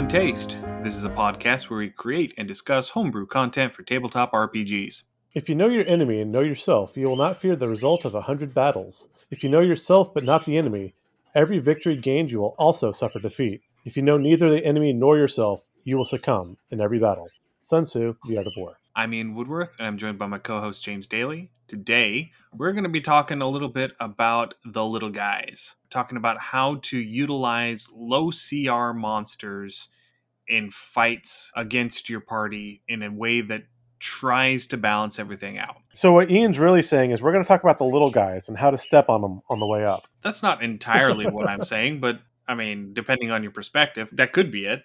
Undercommon Taste. This is a podcast where we create and discuss homebrew content for tabletop RPGs. If you know your enemy and know yourself, you will not fear the result of a hundred battles. If you know yourself but not the enemy, every victory gained you will also suffer defeat. If you know neither the enemy nor yourself, you will succumb in every battle. Sun Tzu, The Art of War. I'm Ian Woodworth, and I'm joined by my co host James Daly. Today, we're going to be talking a little bit about the little guys, talking about how to utilize low CR monsters in fights against your party in a way that tries to balance everything out. So what Ian's really saying is we're going to talk about the little guys and how to step on them on the way up. That's not entirely what I'm saying, but I mean, depending on your perspective, that could be it.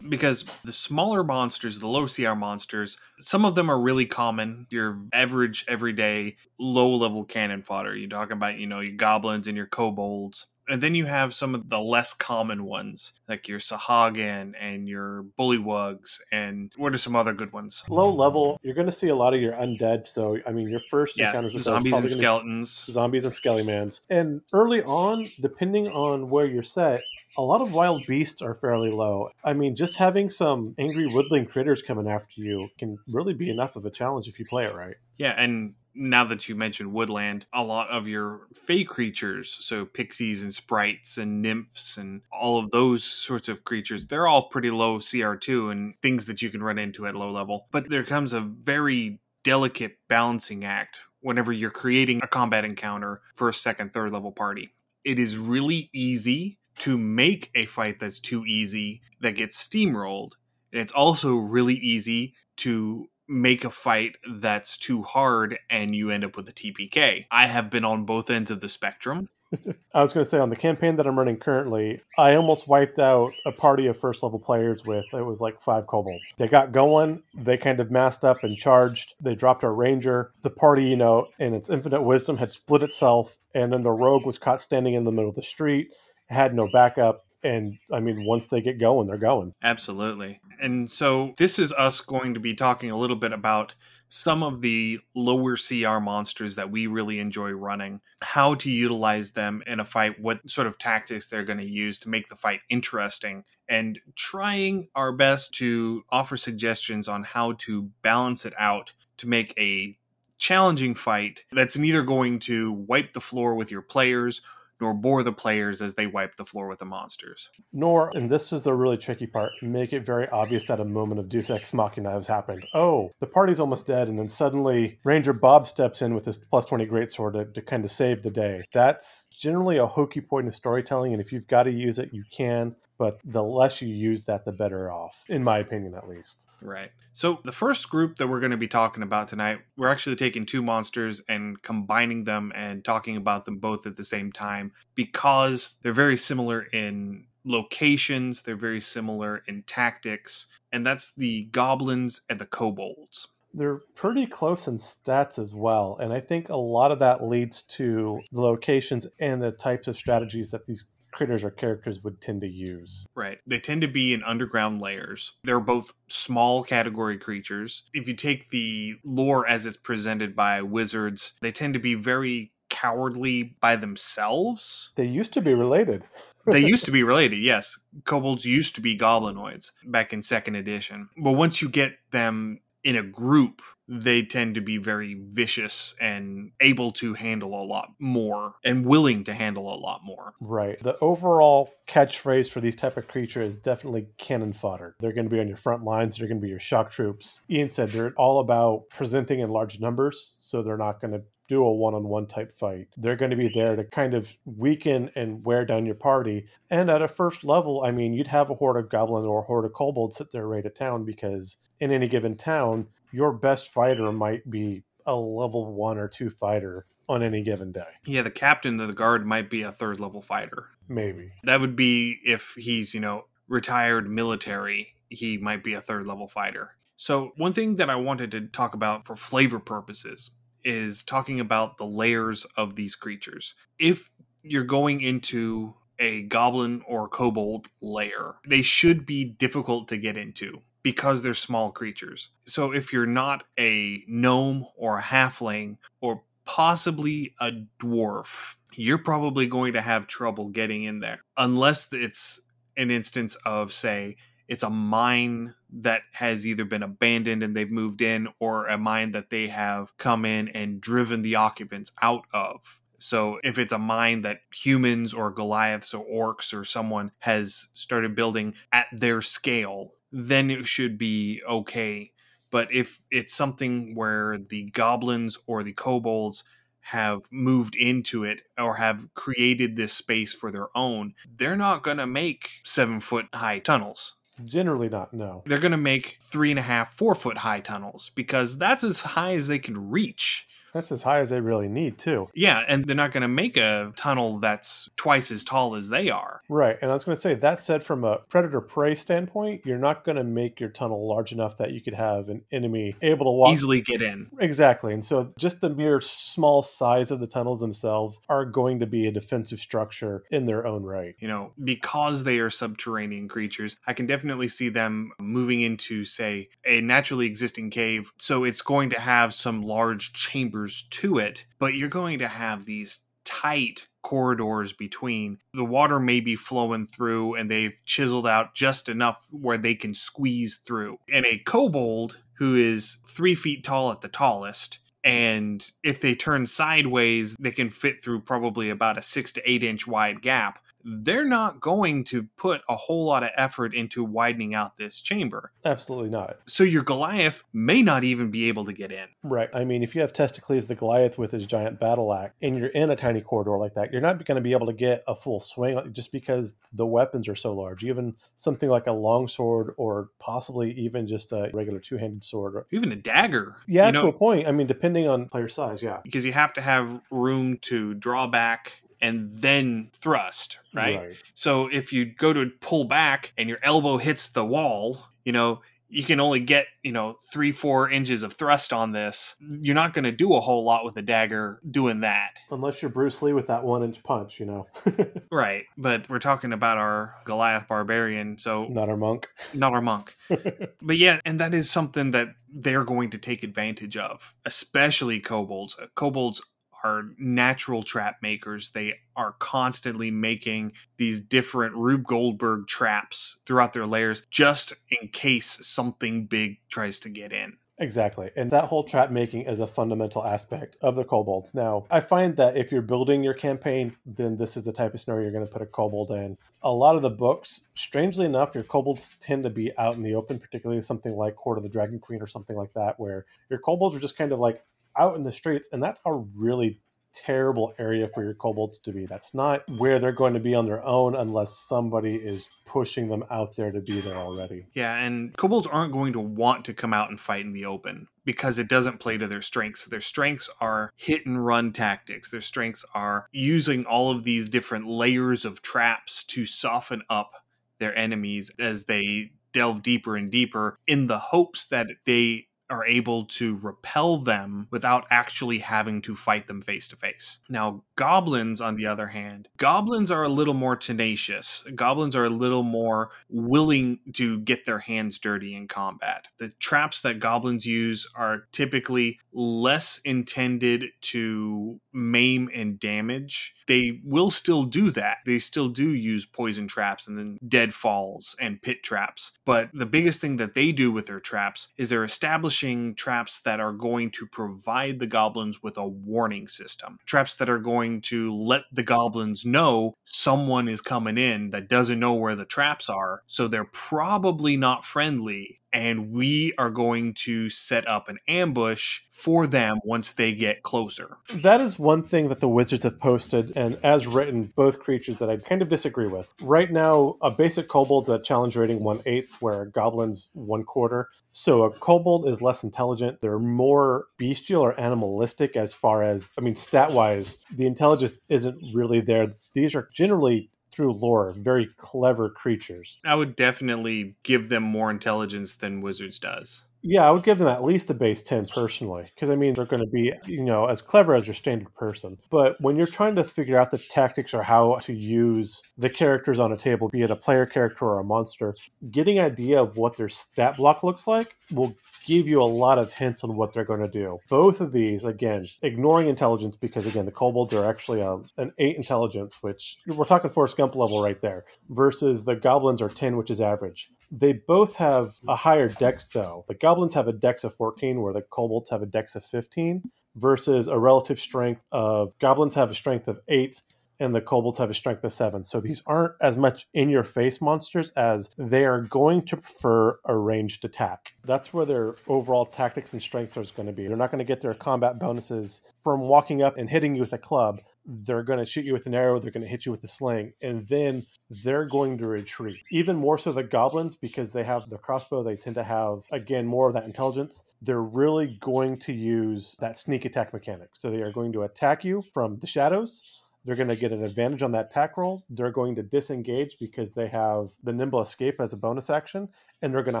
because the smaller monsters, the low CR monsters, some of them are really common. Your average, everyday, low level cannon fodder. You're talking about, you know, your goblins and your kobolds. And then you have some of the less common ones, like your Sahuagin and your Bullywugs, and what are some other good ones? Low level, you're going to see a lot of your undead. So, I mean, your first Yeah, encounters with zombies and skeletons. zombies and skellimans. And early on, depending on where you're set, a lot of wild beasts are fairly low. I mean, just having some angry woodland critters coming after you can really be enough of a challenge if you play it right. Yeah, and now that you mentioned woodland, a lot of your fey creatures, so pixies and sprites and nymphs and all of those sorts of creatures, they're all pretty low CR2 and things that you can run into at low level. But there comes a very delicate balancing act whenever you're creating a combat encounter for a second, third level party. It is really easy to make a fight that's too easy that gets steamrolled. And it's also really easy to make a fight that's too hard and you end up with a TPK. I have been on both ends of the spectrum. I was going to say on the campaign that I'm running currently, I almost wiped out a party of first level players with it was like five kobolds. They got going, they kind of massed up and charged. They dropped our ranger. The party, you know, in its infinite wisdom, had split itself, and then the rogue was caught standing in the middle of the street, had no backup. And I mean, once they get going, they're going. Absolutely. And so this is us going to be talking a little bit about some of the lower CR monsters that we really enjoy running, how to utilize them in a fight, what sort of tactics they're going to use to make the fight interesting, and trying our best to offer suggestions on how to balance it out to make a challenging fight that's neither going to wipe the floor with your players nor bore the players as they wipe the floor with the monsters. Nor, and this is the really tricky part, make it very obvious that a moment of Deus Ex Machina has happened. Oh, the party's almost dead, and then suddenly Ranger Bob steps in with his plus 20 greatsword to, to kind of save the day. That's generally a hokey point in storytelling, and if you've got to use it, you can. But the less you use that, the better off, in my opinion, at least. Right. So, the first group that we're going to be talking about tonight, we're actually taking two monsters and combining them and talking about them both at the same time because they're very similar in locations, they're very similar in tactics, and that's the goblins and the kobolds. They're pretty close in stats as well. And I think a lot of that leads to the locations and the types of strategies that these critters or characters would tend to use. Right. They tend to be in underground layers. They're both small category creatures. If you take the lore as it's presented by wizards, they tend to be very cowardly by themselves. They used to be related. They used to be related, yes. Kobolds used to be goblinoids back in second edition. But once you get them in a group, they tend to be very vicious and able to handle a lot more and willing to handle a lot more. Right. The overall catchphrase for these type of creatures is definitely cannon fodder. They're going to be on your front lines. They're going to be your shock troops. Ian said they're all about presenting in large numbers, so they're not going to do a one-on-one type fight. They're going to be there to kind of weaken and wear down your party. And at a first level, I mean, you'd have a horde of goblins or a horde of kobolds sit there right at town because in any given town, your best fighter might be a level one or two fighter on any given day. Yeah, the captain of the guard might be a third level fighter. Maybe. That would be if he's, you know, retired military, he might be a third level fighter. So, one thing that I wanted to talk about for flavor purposes is talking about the layers of these creatures. If you're going into a goblin or kobold layer, they should be difficult to get into because they're small creatures. So if you're not a gnome or a halfling or possibly a dwarf, you're probably going to have trouble getting in there unless it's an instance of, say, it's a mine that has either been abandoned and they've moved in, or a mine that they have come in and driven the occupants out of. So if it's a mine that humans or Goliaths or orcs or someone has started building at their scale, then it should be okay. But if it's something where the goblins or the kobolds have moved into it or have created this space for their own, they're not going to make seven foot high tunnels. Generally, not. No. They're going to make three and a half, four foot high tunnels because that's as high as they can reach. That's as high as they really need, too. Yeah, and they're not going to make a tunnel that's twice as tall as they are. Right. And I was going to say, that said, from a predator prey standpoint, you're not going to make your tunnel large enough that you could have an enemy able to walk Easily get in. Exactly. And so just the mere small size of the tunnels themselves are going to be a defensive structure in their own right. You know, because they are subterranean creatures, I can definitely see them moving into, say, a naturally existing cave. So it's going to have some large chambers to it, but you're going to have these tight corridors between. The water may be flowing through and they've chiseled out just enough where they can squeeze through. And a kobold who is three feet tall at the tallest. And if they turn sideways, they can fit through probably about a six to eight inch wide gap they're not going to put a whole lot of effort into widening out this chamber. Absolutely not. So your Goliath may not even be able to get in. Right. I mean, if you have Testicles the Goliath with his giant battle axe and you're in a tiny corridor like that, you're not going to be able to get a full swing just because the weapons are so large. Even something like a long sword or possibly even just a regular two handed sword. Or, even a dagger. Yeah, you know, to a point. I mean, depending on player size, yeah. Because you have to have room to draw back and then thrust, right? right? So if you go to pull back and your elbow hits the wall, you know, you can only get, you know, three, four inches of thrust on this. You're not going to do a whole lot with a dagger doing that. Unless you're Bruce Lee with that one inch punch, you know. right. But we're talking about our Goliath barbarian. So, not our monk. Not our monk. but yeah, and that is something that they're going to take advantage of, especially kobolds. Kobolds are natural trap makers. They are constantly making these different Rube Goldberg traps throughout their layers just in case something big tries to get in. Exactly. And that whole trap making is a fundamental aspect of the kobolds. Now, I find that if you're building your campaign, then this is the type of scenario you're going to put a kobold in. A lot of the books, strangely enough, your kobolds tend to be out in the open, particularly something like Court of the Dragon Queen or something like that, where your kobolds are just kind of like out in the streets, and that's a really terrible area for your kobolds to be. That's not where they're going to be on their own unless somebody is pushing them out there to be there already. Yeah, and kobolds aren't going to want to come out and fight in the open because it doesn't play to their strengths. Their strengths are hit and run tactics. Their strengths are using all of these different layers of traps to soften up their enemies as they delve deeper and deeper in the hopes that they are able to repel them without actually having to fight them face to face. Now, goblins, on the other hand, goblins are a little more tenacious. Goblins are a little more willing to get their hands dirty in combat. The traps that goblins use are typically less intended to maim and damage. They will still do that. They still do use poison traps and then deadfalls and pit traps. But the biggest thing that they do with their traps is they're establishing traps that are going to provide the goblins with a warning system. Traps that are going to let the goblins know someone is coming in that doesn't know where the traps are. So they're probably not friendly and we are going to set up an ambush for them once they get closer. That is one thing that the wizards have posted, and as written, both creatures that I kind of disagree with. Right now, a basic kobold's a challenge rating one eighth, where a goblin's one quarter. So a kobold is less intelligent. They're more bestial or animalistic as far as, I mean, stat wise, the intelligence isn't really there. These are generally through lore, very clever creatures. I would definitely give them more intelligence than Wizards does. Yeah, I would give them at least a base 10 personally, because I mean, they're going to be, you know, as clever as your standard person. But when you're trying to figure out the tactics or how to use the characters on a table, be it a player character or a monster, getting idea of what their stat block looks like will give you a lot of hints on what they're going to do. Both of these, again, ignoring intelligence because again, the kobolds are actually a, an eight intelligence, which we're talking Forrest Gump level right there, versus the goblins are ten, which is average. They both have a higher dex though. The goblins have a dex of 14, where the kobolds have a dex of 15, versus a relative strength of goblins have a strength of eight and the kobolds have a strength of seven. So these aren't as much in your face monsters as they are going to prefer a ranged attack. That's where their overall tactics and strength is going to be. They're not going to get their combat bonuses from walking up and hitting you with a club. They're going to shoot you with an arrow, they're going to hit you with a sling, and then they're going to retreat. Even more so the goblins, because they have the crossbow, they tend to have, again, more of that intelligence. They're really going to use that sneak attack mechanic. So they are going to attack you from the shadows they're going to get an advantage on that attack roll. They're going to disengage because they have the nimble escape as a bonus action, and they're going to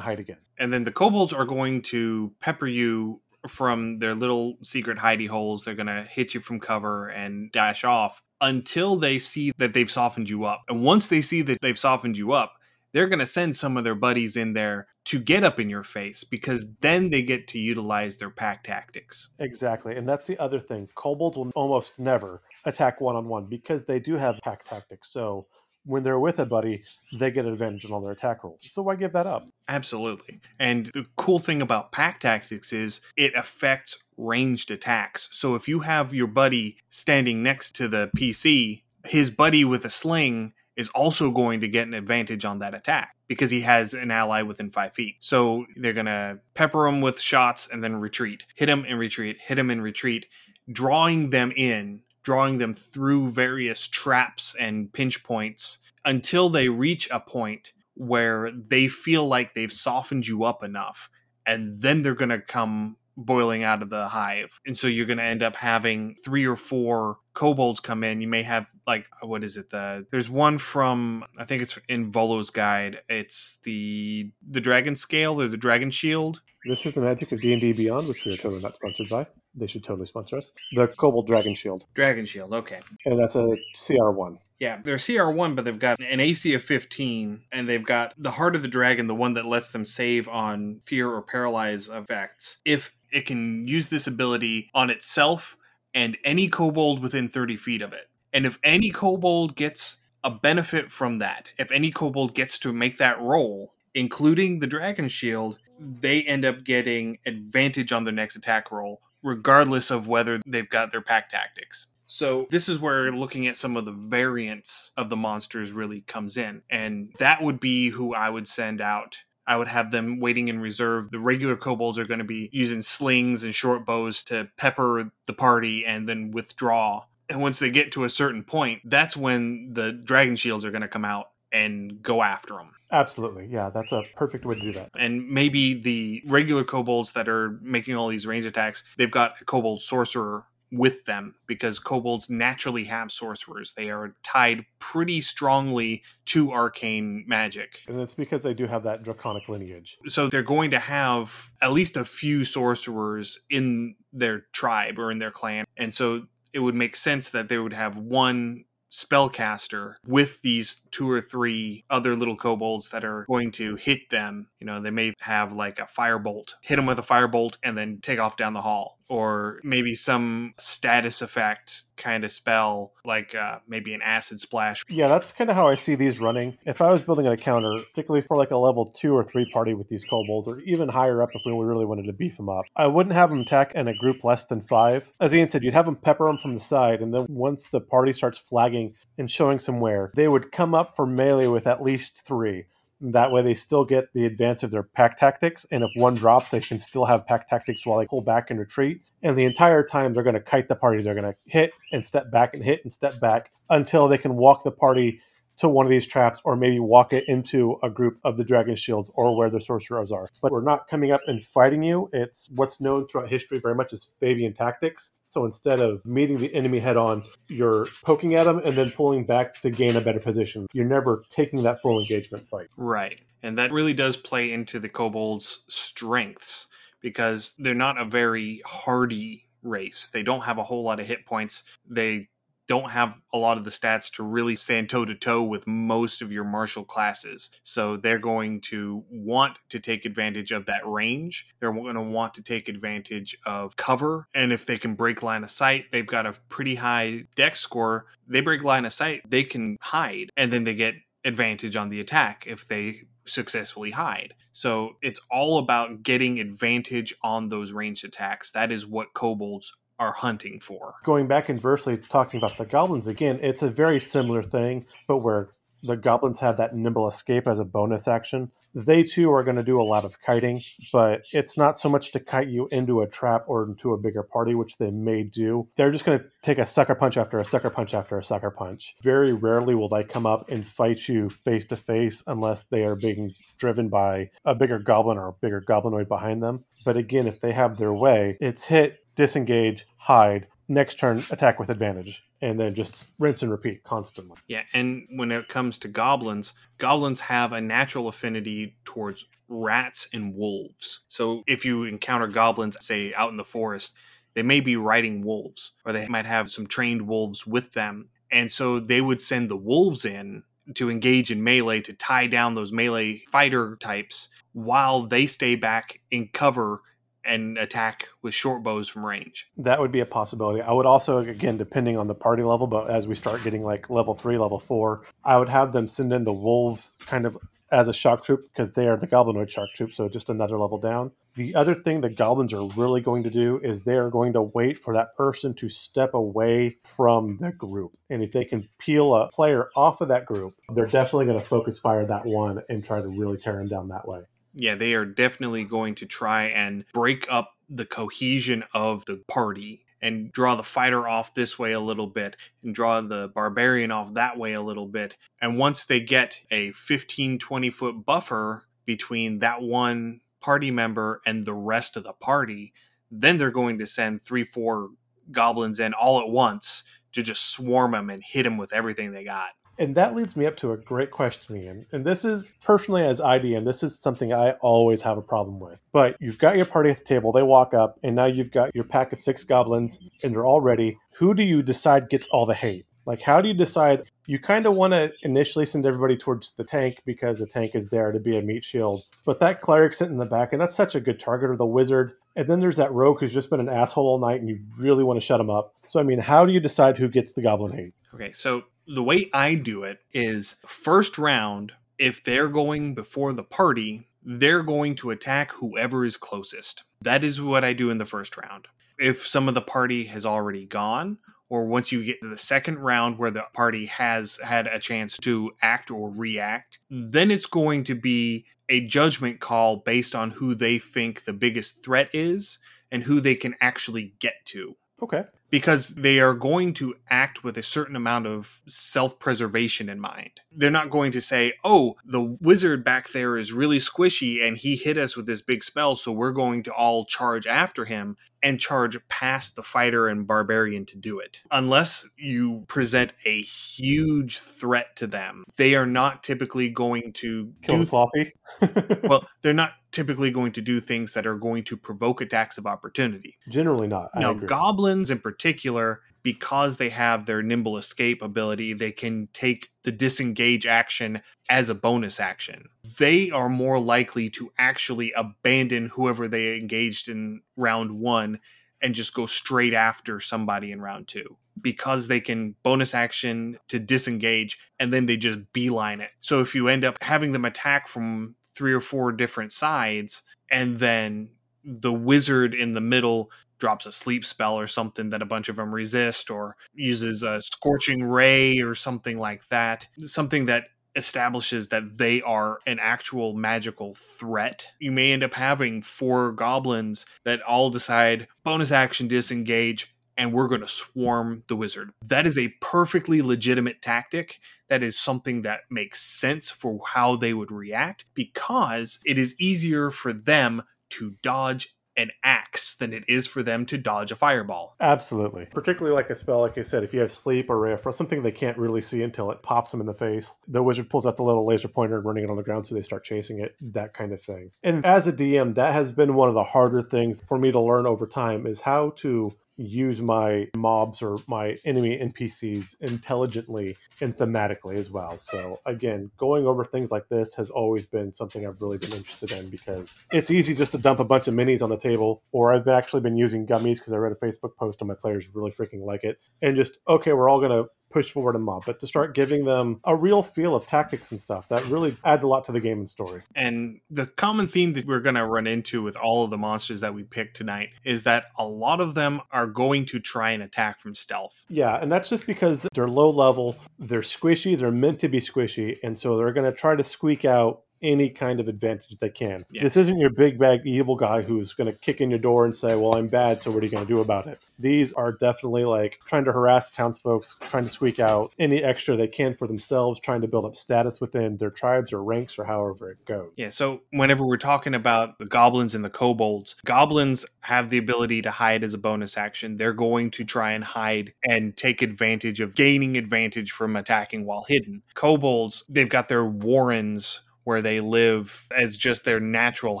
hide again. And then the kobolds are going to pepper you from their little secret hidey holes. They're going to hit you from cover and dash off until they see that they've softened you up. And once they see that they've softened you up, they're going to send some of their buddies in there to get up in your face because then they get to utilize their pack tactics. Exactly. And that's the other thing. Kobolds will almost never attack one on one because they do have pack tactics. So when they're with a buddy, they get advantage on all their attack rolls. So why give that up? Absolutely. And the cool thing about pack tactics is it affects ranged attacks. So if you have your buddy standing next to the PC, his buddy with a sling is also going to get an advantage on that attack because he has an ally within five feet. So they're going to pepper him with shots and then retreat, hit him and retreat, hit him and retreat, drawing them in, drawing them through various traps and pinch points until they reach a point where they feel like they've softened you up enough. And then they're going to come boiling out of the hive. And so you're going to end up having three or four kobolds come in. You may have like uh, what is it? The there's one from I think it's in Volo's guide. It's the the dragon scale or the dragon shield. This is the magic of D and D Beyond, which we are totally not sponsored by. They should totally sponsor us. The Kobold Dragon Shield. Dragon Shield, okay. And that's a CR one. Yeah, they're CR1, but they've got an AC of 15, and they've got the Heart of the Dragon, the one that lets them save on fear or paralyze effects. If it can use this ability on itself and any kobold within 30 feet of it. And if any kobold gets a benefit from that, if any kobold gets to make that roll, including the dragon shield, they end up getting advantage on their next attack roll, regardless of whether they've got their pack tactics. So this is where looking at some of the variants of the monsters really comes in. And that would be who I would send out I would have them waiting in reserve. The regular kobolds are going to be using slings and short bows to pepper the party and then withdraw. And once they get to a certain point, that's when the dragon shields are going to come out and go after them. Absolutely. Yeah, that's a perfect way to do that. And maybe the regular kobolds that are making all these range attacks, they've got a kobold sorcerer with them because kobolds naturally have sorcerers. They are tied pretty strongly to arcane magic. And it's because they do have that draconic lineage. So they're going to have at least a few sorcerers in their tribe or in their clan. And so it would make sense that they would have one spellcaster with these two or three other little kobolds that are going to hit them. You know, they may have like a firebolt, hit them with a firebolt, and then take off down the hall. Or maybe some status effect kind of spell, like uh, maybe an acid splash. Yeah, that's kind of how I see these running. If I was building an encounter, particularly for like a level two or three party with these kobolds, or even higher up if we really wanted to beef them up, I wouldn't have them attack in a group less than five. As Ian said, you'd have them pepper them from the side, and then once the party starts flagging and showing somewhere, they would come up for melee with at least three. That way, they still get the advance of their pack tactics. And if one drops, they can still have pack tactics while they pull back and retreat. And the entire time, they're going to kite the party. They're going to hit and step back and hit and step back until they can walk the party to one of these traps or maybe walk it into a group of the dragon shields or where the sorcerers are. But we're not coming up and fighting you. It's what's known throughout history very much as Fabian tactics. So instead of meeting the enemy head on, you're poking at them and then pulling back to gain a better position. You're never taking that full engagement fight. Right. And that really does play into the kobolds' strengths because they're not a very hardy race. They don't have a whole lot of hit points. They don't have a lot of the stats to really stand toe to toe with most of your martial classes. So they're going to want to take advantage of that range. They're going to want to take advantage of cover. And if they can break line of sight, they've got a pretty high dex score. They break line of sight, they can hide, and then they get advantage on the attack if they successfully hide. So it's all about getting advantage on those ranged attacks. That is what kobolds are hunting for. Going back inversely, talking about the goblins again, it's a very similar thing, but where the goblins have that nimble escape as a bonus action. They too are going to do a lot of kiting, but it's not so much to kite you into a trap or into a bigger party, which they may do. They're just going to take a sucker punch after a sucker punch after a sucker punch. Very rarely will they come up and fight you face to face unless they are being driven by a bigger goblin or a bigger goblinoid behind them. But again, if they have their way, it's hit, disengage, hide, next turn attack with advantage and then just rinse and repeat constantly. Yeah, and when it comes to goblins, goblins have a natural affinity towards rats and wolves. So if you encounter goblins, say out in the forest, they may be riding wolves, or they might have some trained wolves with them. And so they would send the wolves in to engage in melee to tie down those melee fighter types while they stay back in cover and attack with short bows from range. That would be a possibility. I would also, again, depending on the party level, but as we start getting like level three, level four, I would have them send in the wolves kind of as a shock troop because they are the goblinoid shock troop, so just another level down. The other thing the goblins are really going to do is they are going to wait for that person to step away from the group. And if they can peel a player off of that group, they're definitely going to focus fire that one and try to really tear him down that way yeah, they are definitely going to try and break up the cohesion of the party and draw the fighter off this way a little bit and draw the barbarian off that way a little bit. And once they get a 15, 20 foot buffer between that one party member and the rest of the party, then they're going to send three, four goblins in all at once to just swarm them and hit them with everything they got. And that leads me up to a great question, Ian. And this is personally as IDM, this is something I always have a problem with. But you've got your party at the table, they walk up, and now you've got your pack of six goblins, and they're all ready. Who do you decide gets all the hate? Like, how do you decide? You kind of want to initially send everybody towards the tank because the tank is there to be a meat shield. But that cleric sitting in the back, and that's such a good target, or the wizard. And then there's that rogue who's just been an asshole all night and you really want to shut him up. So, I mean, how do you decide who gets the goblin hate? Okay, so the way I do it is first round, if they're going before the party, they're going to attack whoever is closest. That is what I do in the first round. If some of the party has already gone, or once you get to the second round where the party has had a chance to act or react, then it's going to be a judgment call based on who they think the biggest threat is and who they can actually get to. Okay because they are going to act with a certain amount of self preservation in mind. They're not going to say, oh, the wizard back there is really squishy and he hit us with this big spell, so we're going to all charge after him and charge past the fighter and barbarian to do it. Unless you present a huge threat to them, they are not typically going to kill do, Floppy. well, they're not typically going to do things that are going to provoke attacks of opportunity. Generally not. I now, agree. goblins in particular, because they have their nimble escape ability, they can take the disengage action as a bonus action. They are more likely to actually abandon whoever they engaged in round one and just go straight after somebody in round two because they can bonus action to disengage and then they just beeline it. So if you end up having them attack from three or four different sides and then the wizard in the middle drops a sleep spell or something that a bunch of them resist or uses a scorching ray or something like that something that establishes that they are an actual magical threat. You may end up having four goblins that all decide bonus action disengage and we're going to swarm the wizard. That is a perfectly legitimate tactic. That is something that makes sense for how they would react because it is easier for them to dodge an axe than it is for them to dodge a fireball. Absolutely. Particularly like a spell, like I said, if you have sleep or riff or something they can't really see until it pops them in the face, the wizard pulls out the little laser pointer and running it on the ground so they start chasing it, that kind of thing. And as a DM, that has been one of the harder things for me to learn over time is how to use my mobs or my enemy NPCs intelligently and thematically as well. So again, going over things like this has always been something I've really been interested in because it's easy just to dump a bunch of minis on the table, or I've actually been using gummies because I read a Facebook post and my players really freaking like it, and just okay, we're all gonna push forward a mob, but to start giving them a real feel of tactics and stuff that really adds a lot to the game and story. And the common theme that we're going to run into with all of the monsters that we picked tonight is that a lot of them are going to try and attack from stealth. Yeah, and that's just because they're low level, they're squishy, they're meant to be squishy, and so they're going to try to squeak out any kind of advantage they can. Yeah. This isn't your big bag evil guy who's going to kick in your door and say, "Well, I'm bad, so what are you going to do about it?" These are definitely like trying to harass townsfolk, trying to squeak out any extra they can for themselves, trying to build up status within their tribes or ranks or however it goes. Yeah, so whenever we're talking about the goblins and the kobolds, goblins have the ability to hide as a bonus action. They're going to try and hide and take advantage of gaining advantage from attacking while hidden. Kobolds, they've got their warrens where they live as just their natural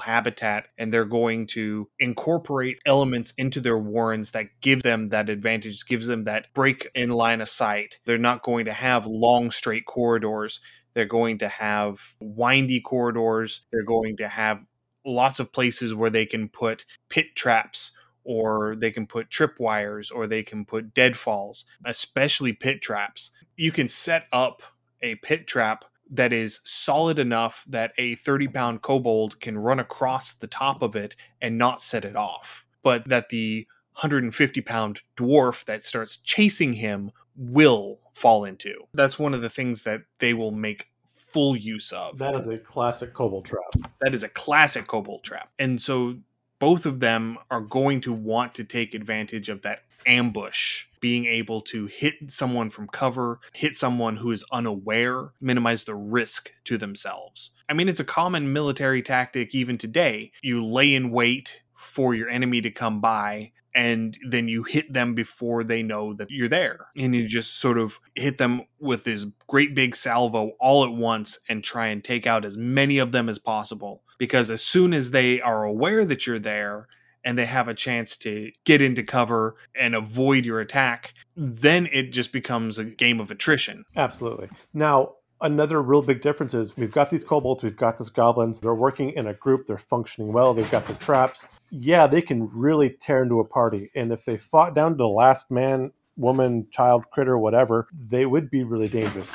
habitat and they're going to incorporate elements into their warrens that give them that advantage gives them that break in line of sight. They're not going to have long straight corridors. They're going to have windy corridors. They're going to have lots of places where they can put pit traps or they can put tripwires or they can put deadfalls especially pit traps. You can set up a pit trap that is solid enough that a 30 pound kobold can run across the top of it and not set it off, but that the 150 pound dwarf that starts chasing him will fall into. That's one of the things that they will make full use of. That is a classic kobold trap. That is a classic kobold trap. And so both of them are going to want to take advantage of that ambush, being able to hit someone from cover, hit someone who is unaware, minimize the risk to themselves. I mean, it's a common military tactic even today. You lay in wait for your enemy to come by and then you hit them before they know that you're there. And you just sort of hit them with this great big salvo all at once and try and take out as many of them as possible. Because as soon as they are aware that you're there, and they have a chance to get into cover and avoid your attack, then it just becomes a game of attrition. Absolutely. Now, another real big difference is we've got these kobolds, we've got these goblins. They're working in a group, they're functioning well, they've got their traps. Yeah, they can really tear into a party. And if they fought down to the last man, woman, child, critter, whatever, they would be really dangerous.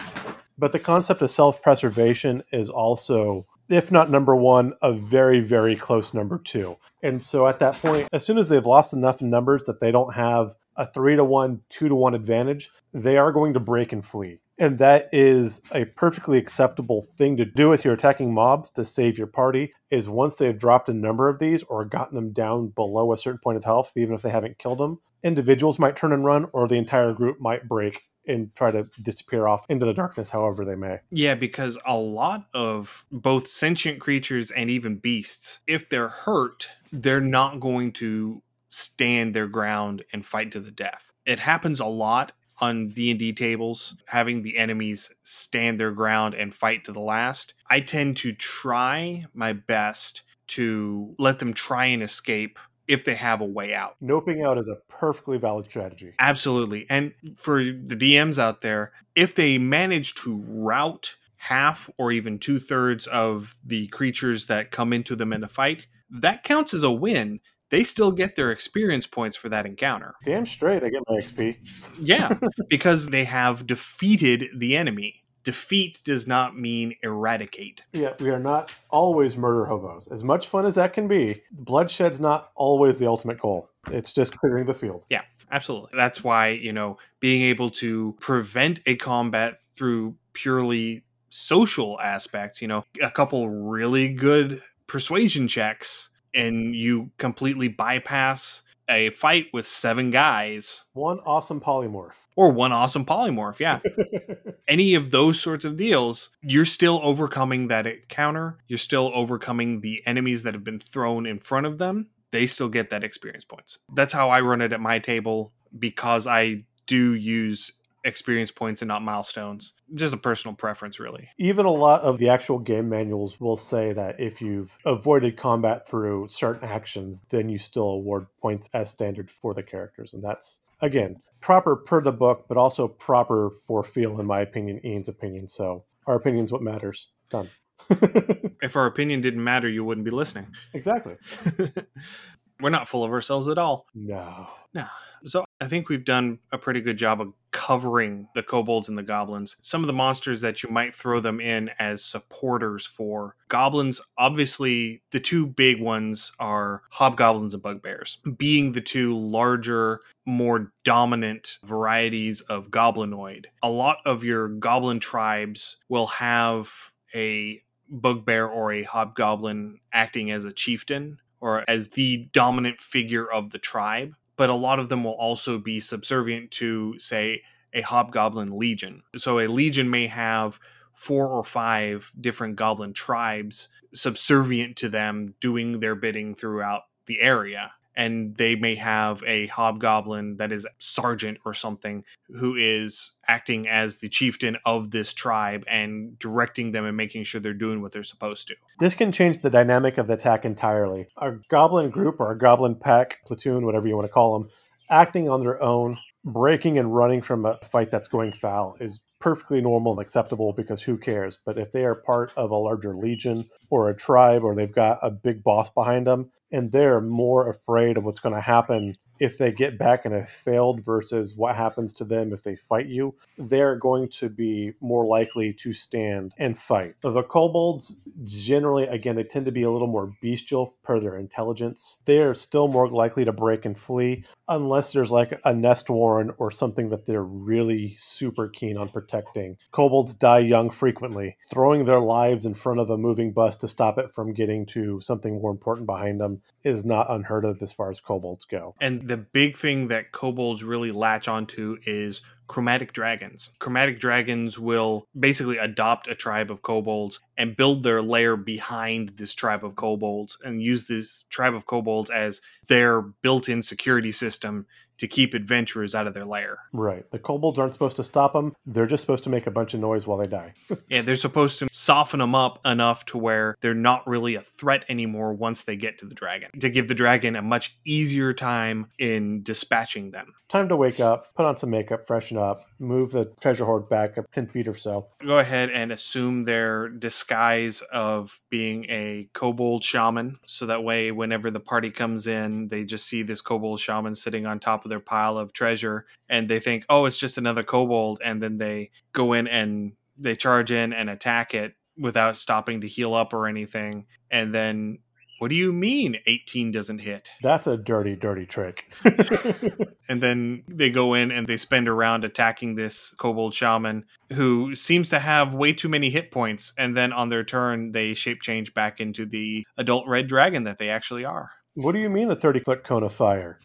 But the concept of self preservation is also if not number one, a very, very close number two. And so at that point, as soon as they've lost enough numbers that they don't have a three to one, two to one advantage, they are going to break and flee. And that is a perfectly acceptable thing to do with your attacking mobs to save your party. Is once they've dropped a number of these or gotten them down below a certain point of health, even if they haven't killed them, individuals might turn and run, or the entire group might break and try to disappear off into the darkness however they may. Yeah, because a lot of both sentient creatures and even beasts, if they're hurt, they're not going to stand their ground and fight to the death. It happens a lot on D&D tables having the enemies stand their ground and fight to the last. I tend to try my best to let them try and escape if they have a way out. Noping out is a perfectly valid strategy. Absolutely. And for the DMs out there, if they manage to rout half or even two thirds of the creatures that come into them in a fight, that counts as a win. They still get their experience points for that encounter. Damn straight, I get my XP. yeah, because they have defeated the enemy defeat does not mean eradicate. Yeah, we are not always murder hobos. As much fun as that can be, bloodshed's not always the ultimate goal. It's just clearing the field. Yeah, absolutely. That's why, you know, being able to prevent a combat through purely social aspects, you know, a couple really good persuasion checks and you completely bypass a fight with seven guys. One awesome polymorph. Or one awesome polymorph, yeah. Any of those sorts of deals, you're still overcoming that counter. You're still overcoming the enemies that have been thrown in front of them. They still get that experience points. That's how I run it at my table because I do use experience points and not milestones. Just a personal preference, really. Even a lot of the actual game manuals will say that if you've avoided combat through certain actions, then you still award points as standard for the characters. And that's, again, proper per the book, but also proper for feel, in my opinion, Ian's opinion. So our opinion's what matters. Done. if our opinion didn't matter, you wouldn't be listening. Exactly. We're not full of ourselves at all. No. No. So I think we've done a pretty good job of covering the kobolds and the goblins. Some of the monsters that you might throw them in as supporters for. Goblins, obviously, the two big ones are hobgoblins and bugbears, being the two larger, more dominant varieties of goblinoid. A lot of your goblin tribes will have a bugbear or a hobgoblin acting as a chieftain or as the dominant figure of the tribe, but a lot of them will also be subservient to, say, a hobgoblin legion. So a legion may have four or five different goblin tribes subservient to them doing their bidding throughout the area and they may have a hobgoblin that is sergeant or something who is acting as the chieftain of this tribe and directing them and making sure they're doing what they're supposed to. This can change the dynamic of the attack entirely. A goblin group or a goblin pack, platoon, whatever you want to call them, acting on their own, breaking and running from a fight that's going foul is perfectly normal and acceptable because who cares? But if they are part of a larger legion or a tribe or they've got a big boss behind them, and they're more afraid of what's going to happen if they get back and have failed versus what happens to them if they fight you, they're going to be more likely to stand and fight. The kobolds generally, again, they tend to be a little more bestial per their intelligence. They are still more likely to break and flee unless there's like a nest warren or something that they're really super keen on protecting. Kobolds die young frequently. Throwing their lives in front of a moving bus to stop it from getting to something more important behind them is not unheard of as far as kobolds go. And the big thing that kobolds really latch onto is chromatic dragons. Chromatic dragons will basically adopt a tribe of kobolds and build their lair behind this tribe of kobolds and use this tribe of kobolds as their built in security system to keep adventurers out of their lair. Right. The kobolds aren't supposed to stop them. They're just supposed to make a bunch of noise while they die. yeah, they're supposed to soften them up enough to where they're not really a threat anymore once they get to the dragon, to give the dragon a much easier time in dispatching them. Time to wake up, put on some makeup, freshen up, move the treasure hoard back up 10 feet or so. Go ahead and assume their disguise of being a kobold shaman. So that way, whenever the party comes in, they just see this kobold shaman sitting on top of their pile of treasure and they think, oh, it's just another kobold. And then they go in and they charge in and attack it without stopping to heal up or anything. And then what do you mean 18 doesn't hit? That's a dirty, dirty trick. and then they go in and they spend a round attacking this kobold shaman who seems to have way too many hit points. And then on their turn, they shape change back into the adult red dragon that they actually are. What do you mean a 30 foot cone of fire?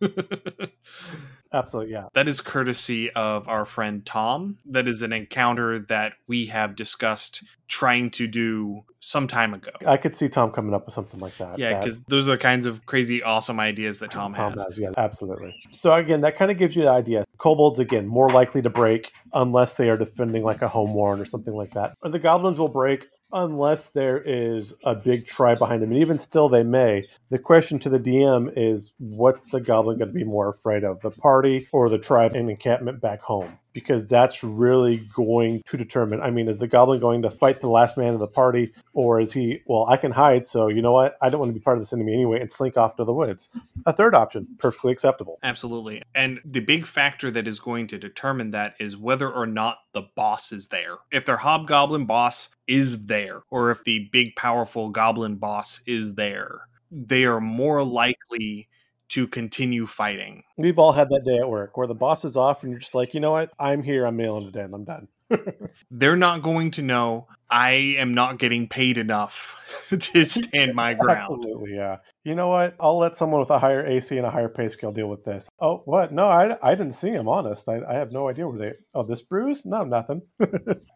Absolutely, yeah. That is courtesy of our friend Tom. That is an encounter that we have discussed trying to do some time ago. I could see Tom coming up with something like that. Yeah, because those are the kinds of crazy, awesome ideas that Tom, Tom has. has. Yeah, absolutely. So again, that kind of gives you the idea. Kobolds again more likely to break unless they are defending like a home warren or something like that. Or the goblins will break unless there is a big tribe behind them. And even still, they may. The question to the DM is what's the goblin going to be more afraid of, the party or the tribe and encampment back home? Because that's really going to determine. I mean, is the goblin going to fight the last man of the party, or is he, well, I can hide, so you know what? I don't want to be part of this enemy anyway and slink off to the woods? A third option, perfectly acceptable. Absolutely. And the big factor that is going to determine that is whether or not the boss is there. If their hobgoblin boss is there, or if the big, powerful goblin boss is there, they are more likely to continue fighting. We've all had that day at work where the boss is off and you're just like, you know what? I'm here. I'm mailing it in. I'm done. They're not going to know I am not getting paid enough to stand my ground. Absolutely, yeah. You know what? I'll let someone with a higher AC and a higher pay scale deal with this. Oh, what? No, I, I didn't see him, honest. I, I have no idea where they. Oh, this bruise? No, nothing.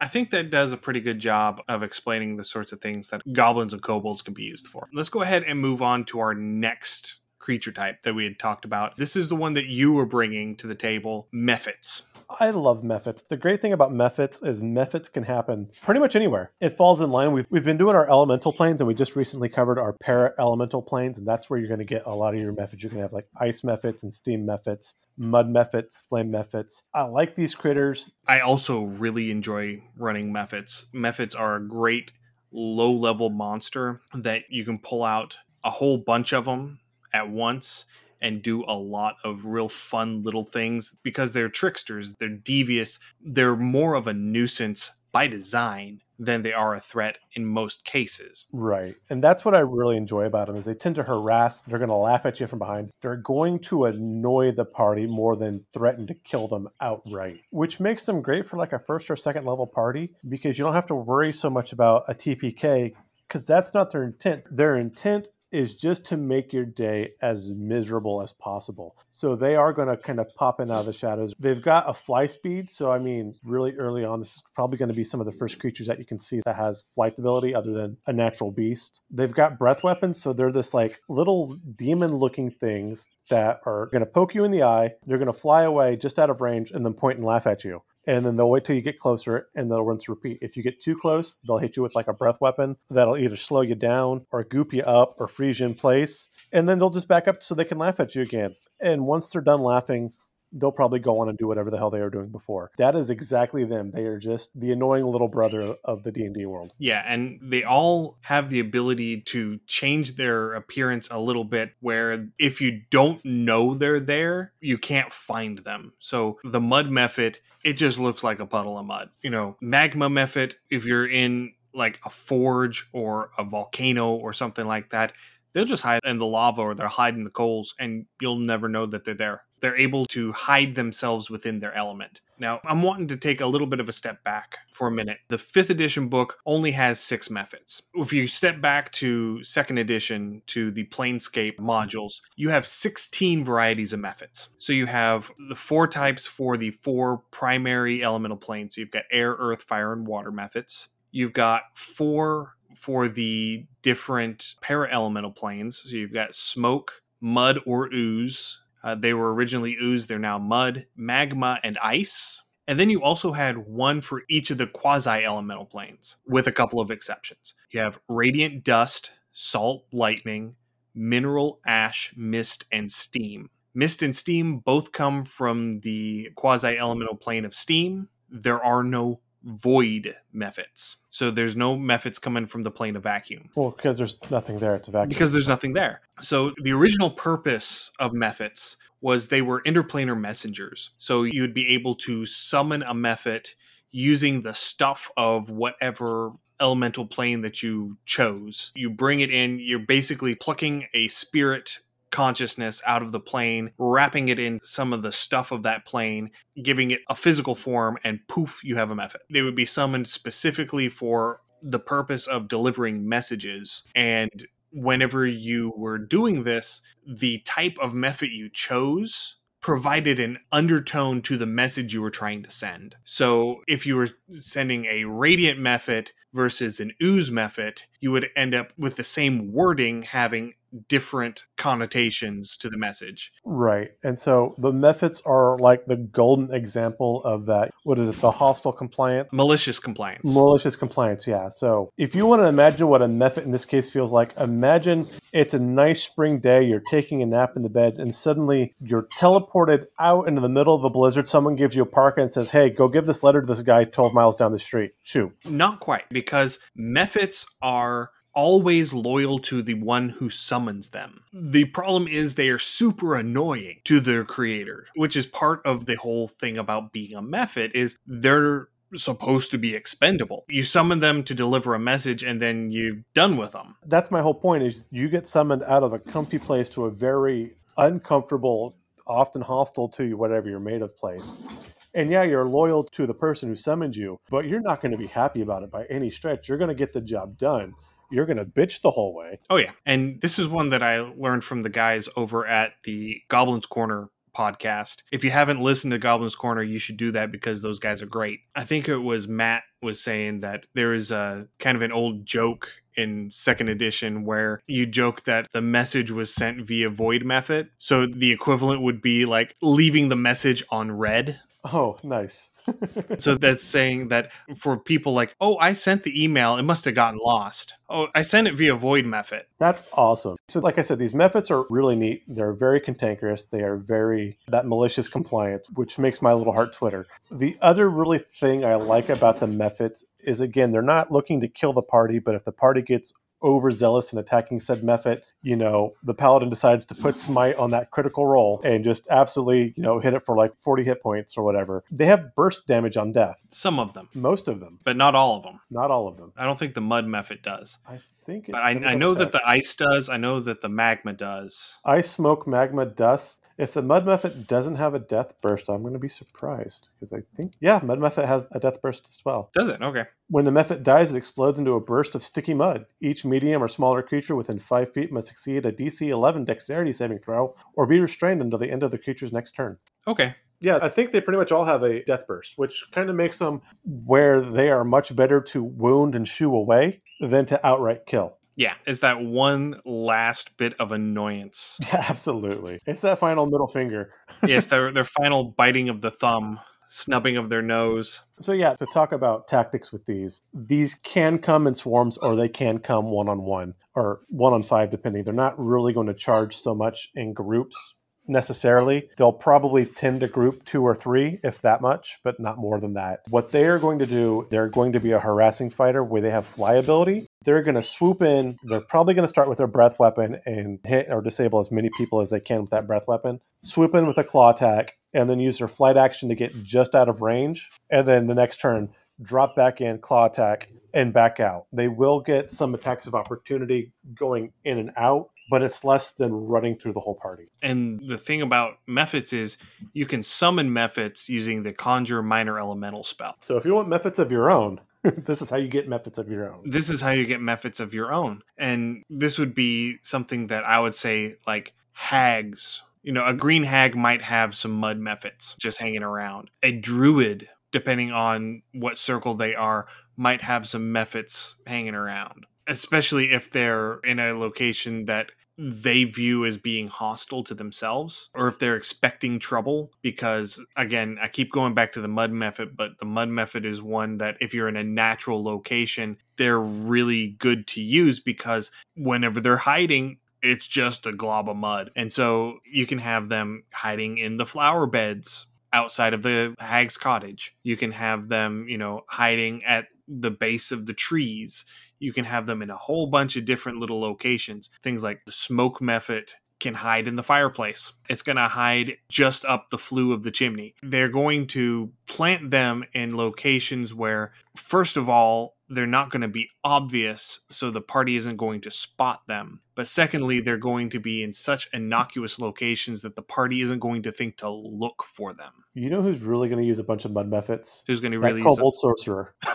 I think that does a pretty good job of explaining the sorts of things that goblins and kobolds can be used for. Let's go ahead and move on to our next creature type that we had talked about. This is the one that you were bringing to the table, Mephits. I love mephits. The great thing about mephits is mephits can happen pretty much anywhere. It falls in line. We've, we've been doing our elemental planes and we just recently covered our para elemental planes, and that's where you're going to get a lot of your mephits. You're going to have like ice mephits and steam mephits, mud mephits, flame mephits. I like these critters. I also really enjoy running mephits. Mephits are a great low level monster that you can pull out a whole bunch of them at once and do a lot of real fun little things because they're tricksters, they're devious, they're more of a nuisance by design than they are a threat in most cases. Right. And that's what I really enjoy about them is they tend to harass, they're going to laugh at you from behind. They're going to annoy the party more than threaten to kill them outright, which makes them great for like a first or second level party because you don't have to worry so much about a TPK because that's not their intent. Their intent is just to make your day as miserable as possible. So they are going to kind of pop in out of the shadows. They've got a fly speed. So, I mean, really early on, this is probably going to be some of the first creatures that you can see that has flight ability other than a natural beast. They've got breath weapons. So they're this like little demon looking things that are going to poke you in the eye. They're going to fly away just out of range and then point and laugh at you and then they'll wait till you get closer and they'll rinse repeat. If you get too close, they'll hit you with like a breath weapon that'll either slow you down or goop you up or freeze you in place. And then they'll just back up so they can laugh at you again. And once they're done laughing, they'll probably go on and do whatever the hell they were doing before. That is exactly them. They are just the annoying little brother of the D&D world. Yeah, and they all have the ability to change their appearance a little bit where if you don't know they're there, you can't find them. So the mud mephit, it just looks like a puddle of mud. You know, magma mephit, if you're in like a forge or a volcano or something like that, they'll just hide in the lava or they'll hide in the coals and you'll never know that they're there they're able to hide themselves within their element. Now, I'm wanting to take a little bit of a step back for a minute. The fifth edition book only has six mephits. If you step back to second edition to the Planescape modules, you have 16 varieties of mephits. So you have the four types for the four primary elemental planes. So you've got air, earth, fire, and water mephits. You've got four for the different para elemental planes. So you've got smoke, mud, or ooze, uh, they were originally ooze, they're now mud, magma, and ice. And then you also had one for each of the quasi elemental planes, with a couple of exceptions. You have radiant dust, salt, lightning, mineral, ash, mist, and steam. Mist and steam both come from the quasi elemental plane of steam. There are no void mephits. So there's no mephits coming from the plane of vacuum. Well, because there's nothing there, it's a vacuum. Because there's nothing there. So the original purpose of mephits was they were interplanar messengers. So you'd be able to summon a mephit using the stuff of whatever elemental plane that you chose. You bring it in, you're basically plucking a spirit consciousness out of the plane, wrapping it in some of the stuff of that plane, giving it a physical form, and poof, you have a mephit. They would be summoned specifically for the purpose of delivering messages. And whenever you were doing this, the type of mephit you chose provided an undertone to the message you were trying to send. So if you were sending a radiant mephit versus an ooze mephit, you would end up with the same wording having different connotations to the message. Right. And so the mephits are like the golden example of that. What is it? The hostile compliant? Malicious compliance. Malicious compliance, yeah. So if you want to imagine what a mephit in this case feels like, imagine it's a nice spring day, you're taking a nap in the bed, and suddenly you're teleported out into the middle of a blizzard. Someone gives you a parka and says, Hey, go give this letter to this guy 12 miles down the street. Shoo. Not quite, because mephits are always loyal to the one who summons them. The problem is they are super annoying to their creator, which is part of the whole thing about being a mephit is they're supposed to be expendable. You summon them to deliver a message and then you're done with them. That's my whole point is you get summoned out of a comfy place to a very uncomfortable, often hostile to you whatever you're made of place. And yeah, you're loyal to the person who summoned you, but you're not going to be happy about it by any stretch. You're going to get the job done you're going to bitch the whole way. Oh, yeah. And this is one that I learned from the guys over at the Goblins Corner podcast. If you haven't listened to Goblins Corner, you should do that because those guys are great. I think it was Matt was saying that there is a kind of an old joke in second edition where you joke that the message was sent via void mephit. So the equivalent would be like leaving the message on read Oh, nice. so that's saying that for people like, oh, I sent the email, it must have gotten lost. Oh, I sent it via void mephit. That's awesome. So, like I said, these mephits are really neat. They're very cantankerous. They are very that malicious compliance, which makes my little heart twitter. The other really thing I like about the mephits is again, they're not looking to kill the party, but if the party gets overzealous in attacking said mephit, you know, the paladin decides to put smite on that critical roll and just absolutely, you know, hit it for like 40 hit points or whatever. They have burst damage on death. Some of them. Most of them. But not all of them. Not all of them. I don't think the mud mephit does. I think But I, I know that the ice does. I know that the magma does. Ice, smoke, magma, dust. If the mud mephit doesn't have a death burst, I'm going to be surprised because I think, yeah, mud mephit has a death burst as well. Does it? Okay. When the mephit dies, it explodes into a burst of sticky mud. Each medium or smaller creature within five feet must succeed a DC 11 dexterity saving throw or be restrained until the end of the creature's next turn. Okay. Yeah, I think they pretty much all have a death burst, which kind of makes them where they are much better to wound and shoo away than to outright kill. Yeah, is that one last bit of annoyance. Yeah, absolutely. It's that final middle finger. yes, their their final biting of the thumb, snubbing of their nose. So yeah, to talk about tactics with these, these can come in swarms or they can come one on one or one on five depending. They're not really going to charge so much in groups necessarily. They'll probably tend to group two or three, if that much, but not more than that. What they are going to do, they're going to be a harassing fighter where they have fly ability. They're going to swoop in. They're probably going to start with their breath weapon and hit or disable as many people as they can with that breath weapon. Swoop in with a claw attack and then use their flight action to get just out of range. And then the next turn, drop back in, claw attack, and back out. They will get some attacks of opportunity going in and out, but it's less than running through the whole party. And the thing about Mephits is you can summon Mephits using the Conjure Minor Elemental spell. So if you want Mephits of your own, this is how you get Mephits of your own. This is how you get Mephits of your own. And this would be something that I would say like hags. You know, a green hag might have some mud Mephits just hanging around. A druid, depending on what circle they are, might have some Mephits hanging around especially if they're in a location that they view as being hostile to themselves or if they're expecting trouble because again i keep going back to the mud mephit but the mud mephit is one that if you're in a natural location they're really good to use because whenever they're hiding it's just a glob of mud. And so you can have them hiding in the flower beds outside of the hag's cottage. You can have them you know hiding at the base of the trees you can have them in a whole bunch of different little locations. Things like the smoke mephit can hide in the fireplace. It's going to hide just up the flue of the chimney. They're going to plant them in locations where, first of all, they're not going to be obvious, so the party isn't going to spot them. But secondly, they're going to be in such innocuous locations that the party isn't going to think to look for them. You know who's really going to use a bunch of mud mephits? Who's going to really use kobold sorcerer.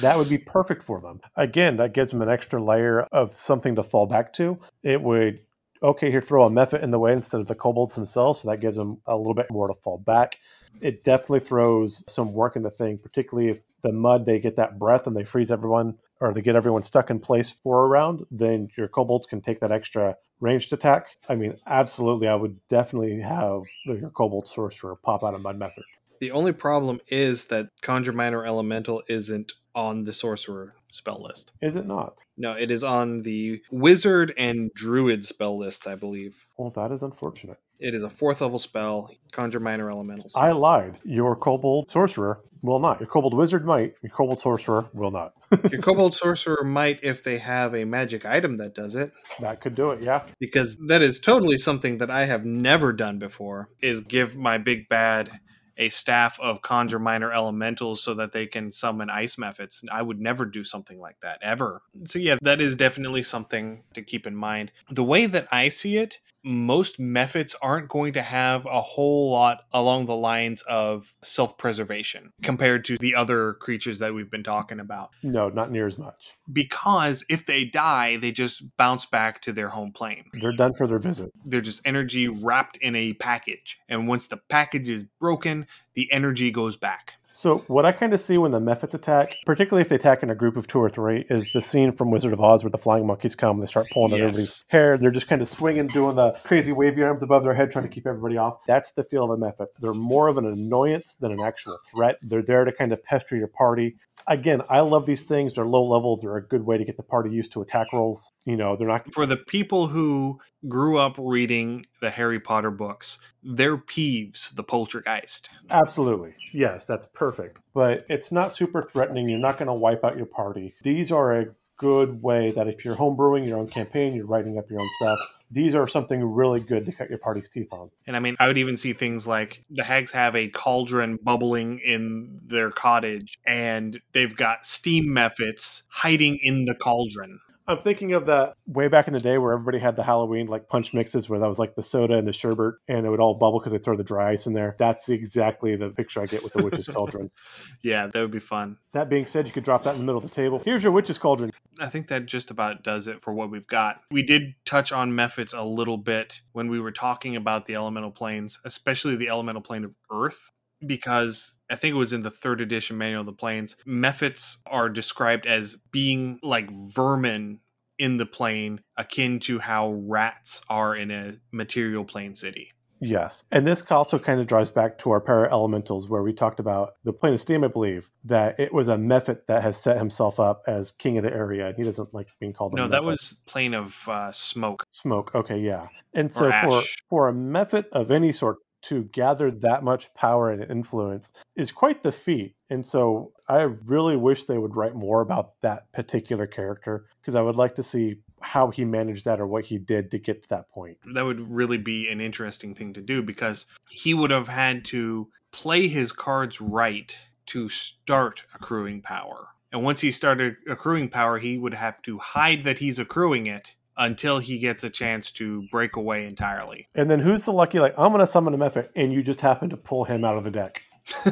That would be perfect for them. Again, that gives them an extra layer of something to fall back to. It would okay here throw a mephit in the way instead of the kobolds themselves, so that gives them a little bit more to fall back. It definitely throws some work in the thing, particularly if the mud they get that breath and they freeze everyone or they get everyone stuck in place for a round, then your kobolds can take that extra ranged attack. I mean, absolutely, I would definitely have your kobold sorcerer pop out a mud mephit. The only problem is that Conjure Minor Elemental isn't on the Sorcerer spell list. Is it not? No, it is on the Wizard and Druid spell list, I believe. Well, that is unfortunate. It is a fourth level spell, Conjure Minor Elementals. I lied. Your kobold sorcerer will not. Your kobold wizard might. Your kobold sorcerer will not. Your Kobold Sorcerer might if they have a magic item that does it. that could do it. Yeah. because that is totally something that I have never done before is give my big bad a staff of conjure minor elementals so that they can summon ice mephits. I would never do something like that ever. So yeah, that is definitely something to keep in mind. The way that I see it, most mephits aren't going to have a whole lot along the lines of self-preservation compared to the other creatures that we've been talking about No, not near as much. because if they die, they just bounce back to their home plane They're done for their visit. they're just energy wrapped in a package and once the package is broken the energy goes back So what I kind of see when the Mephits attack, particularly if they attack in a group of two or three, is the scene from Wizard of Oz where the flying monkeys come and they start pulling at Yes. everybody's hair. They're just kind of swinging, doing the crazy wavy arms above their head, trying to keep everybody off. That's the feel of the Mephit. They're more of an annoyance than an actual threat. They're there to kind of pester your party. Again, I love these things. They're low level. They're a good way to get the party used to attack rolls. You know, they're not For the people who grew up reading the Harry Potter books, they're Peeves, the poltergeist. Absolutely. Yes, that's perfect. But it's not super threatening. You're not going to wipe out your party. These are a good way that if you're homebrewing your own campaign, you're writing up your own stuff, these are something really good to cut your party's teeth on. And I mean, I would even see things like the hags have a cauldron bubbling in their cottage, and they've got steam mephits hiding in the cauldron. I'm thinking of that way back in the day where everybody had the Halloween like punch mixes where that was like the soda and the sherbet and it would all bubble because they throw the dry ice in there. That's exactly the picture I get with the witch's cauldron. Yeah, that would be fun. That being said, you could drop that in the middle of the table. Here's your witch's cauldron. I think that just about does it for what we've got. We did touch on Mephits a little bit when we were talking about the elemental planes, especially the elemental plane of Earth, because I think it was in the third edition manual of the planes. Mephits are described as being like vermin in the plane, akin to how rats are in a material plane city. Yes. And this also kind of drives back to our para elementals where we talked about the plane of steam, I believe, that it was a Mephit that has set himself up as king of the area. And he doesn't like being called a No, that Mephit. was plane of uh, smoke. smoke. Okay, yeah. And so for for a Mephit of any sort to gather that much power and influence is quite the feat. And so I really wish they would write more about that particular character because I would like to see how he managed that or what he did to get to that point. that would really be an interesting thing to do because he would have had to play his cards right to start accruing power. And once he started accruing power, he would have to hide that he's accruing it until he gets a chance to break away entirely. And then who's the lucky like I'm going to summon a Mephit and you just happen to pull him out of the deck.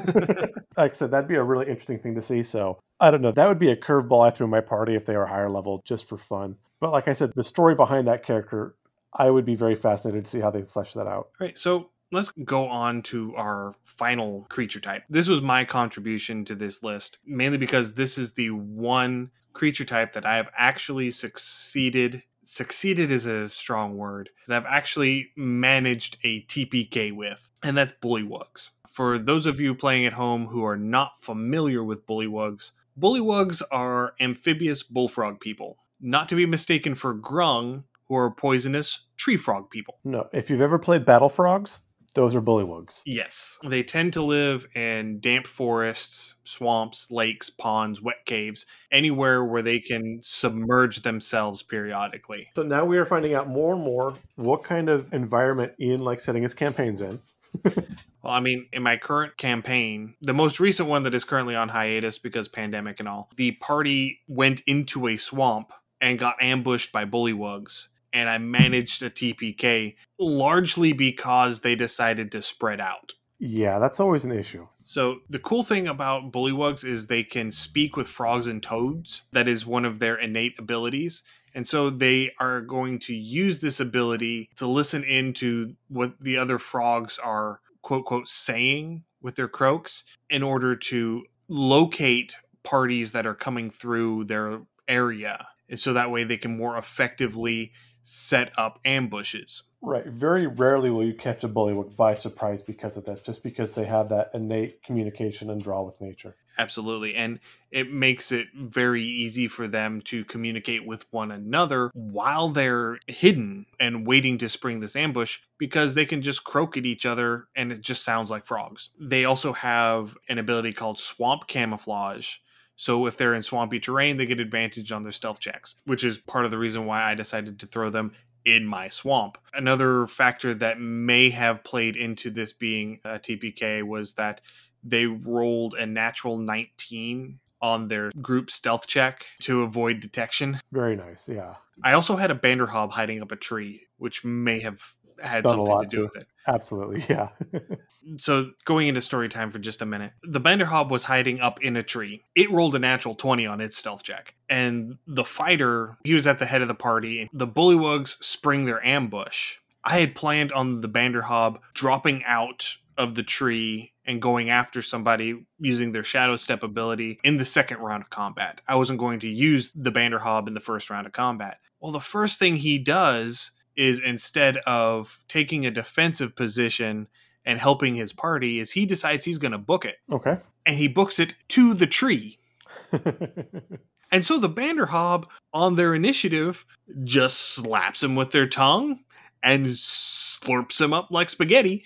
like I said, that'd be a really interesting thing to see. So I don't know. That would be a curveball I threw my party if they were higher level, just for fun. But like I said, the story behind that character, I would be very fascinated to see how they flesh that out. All right, so let's go on to our final creature type. This was my contribution to this list, mainly because this is the one creature type that I have actually succeeded. Succeeded is a strong word. That I've actually managed a TPK with, and that's bullywugs. For those of you playing at home who are not familiar with bullywugs, bullywugs are amphibious bullfrog people, not to be mistaken for grung, who are poisonous tree frog people. No, if you've ever played Battle Frogs, those are bullywugs. Yes. They tend to live in damp forests, swamps, lakes, ponds, wet caves, anywhere where they can submerge themselves periodically. So now we are finding out more and more what kind of environment Ian likes setting his campaigns in. Well, I mean, in my current campaign, the most recent one that is currently on hiatus because pandemic and all, the party went into a swamp and got ambushed by bullywugs. And I managed a TPK largely because they decided to spread out. Yeah, that's always an issue. So the cool thing about bullywugs is they can speak with frogs and toads. That is one of their innate abilities. And so they are going to use this ability to listen into what the other frogs are quote quote saying with their croaks in order to locate parties that are coming through their area. And so that way they can more effectively set up ambushes. Right. Very rarely will you catch a bullywug by surprise because of this, just because they have that innate communication and draw with nature. Absolutely. And it makes it very easy for them to communicate with one another while they're hidden and waiting to spring this ambush because they can just croak at each other and it just sounds like frogs. They also have an ability called swamp camouflage. So if they're in swampy terrain, they get advantage on their stealth checks, which is part of the reason why I decided to throw them in my swamp. Another factor that may have played into this being a TPK was that they rolled a natural 19 on their group stealth check to avoid detection. Very nice. Yeah. I also had a Banderhobb hiding up a tree, which may have had Done a something lot to do too. with it. Absolutely. Yeah. So, going into story time for just a minute, the Banderhobb was hiding up in a tree. It rolled a natural 20 on its stealth check. And the fighter, he was at the head of the party. The Bullywugs spring their ambush. I had planned on the Banderhobb dropping out of the tree and going after somebody using their shadow step ability in the second round of combat. I wasn't going to use the Banderhobb in the first round of combat. Well, the first thing he does is instead of taking a defensive position and helping his party is he decides he's going to book it. Okay. And he books it to the tree. and so the Banderhobb on their initiative just slaps him with their tongue and slurps him up like spaghetti.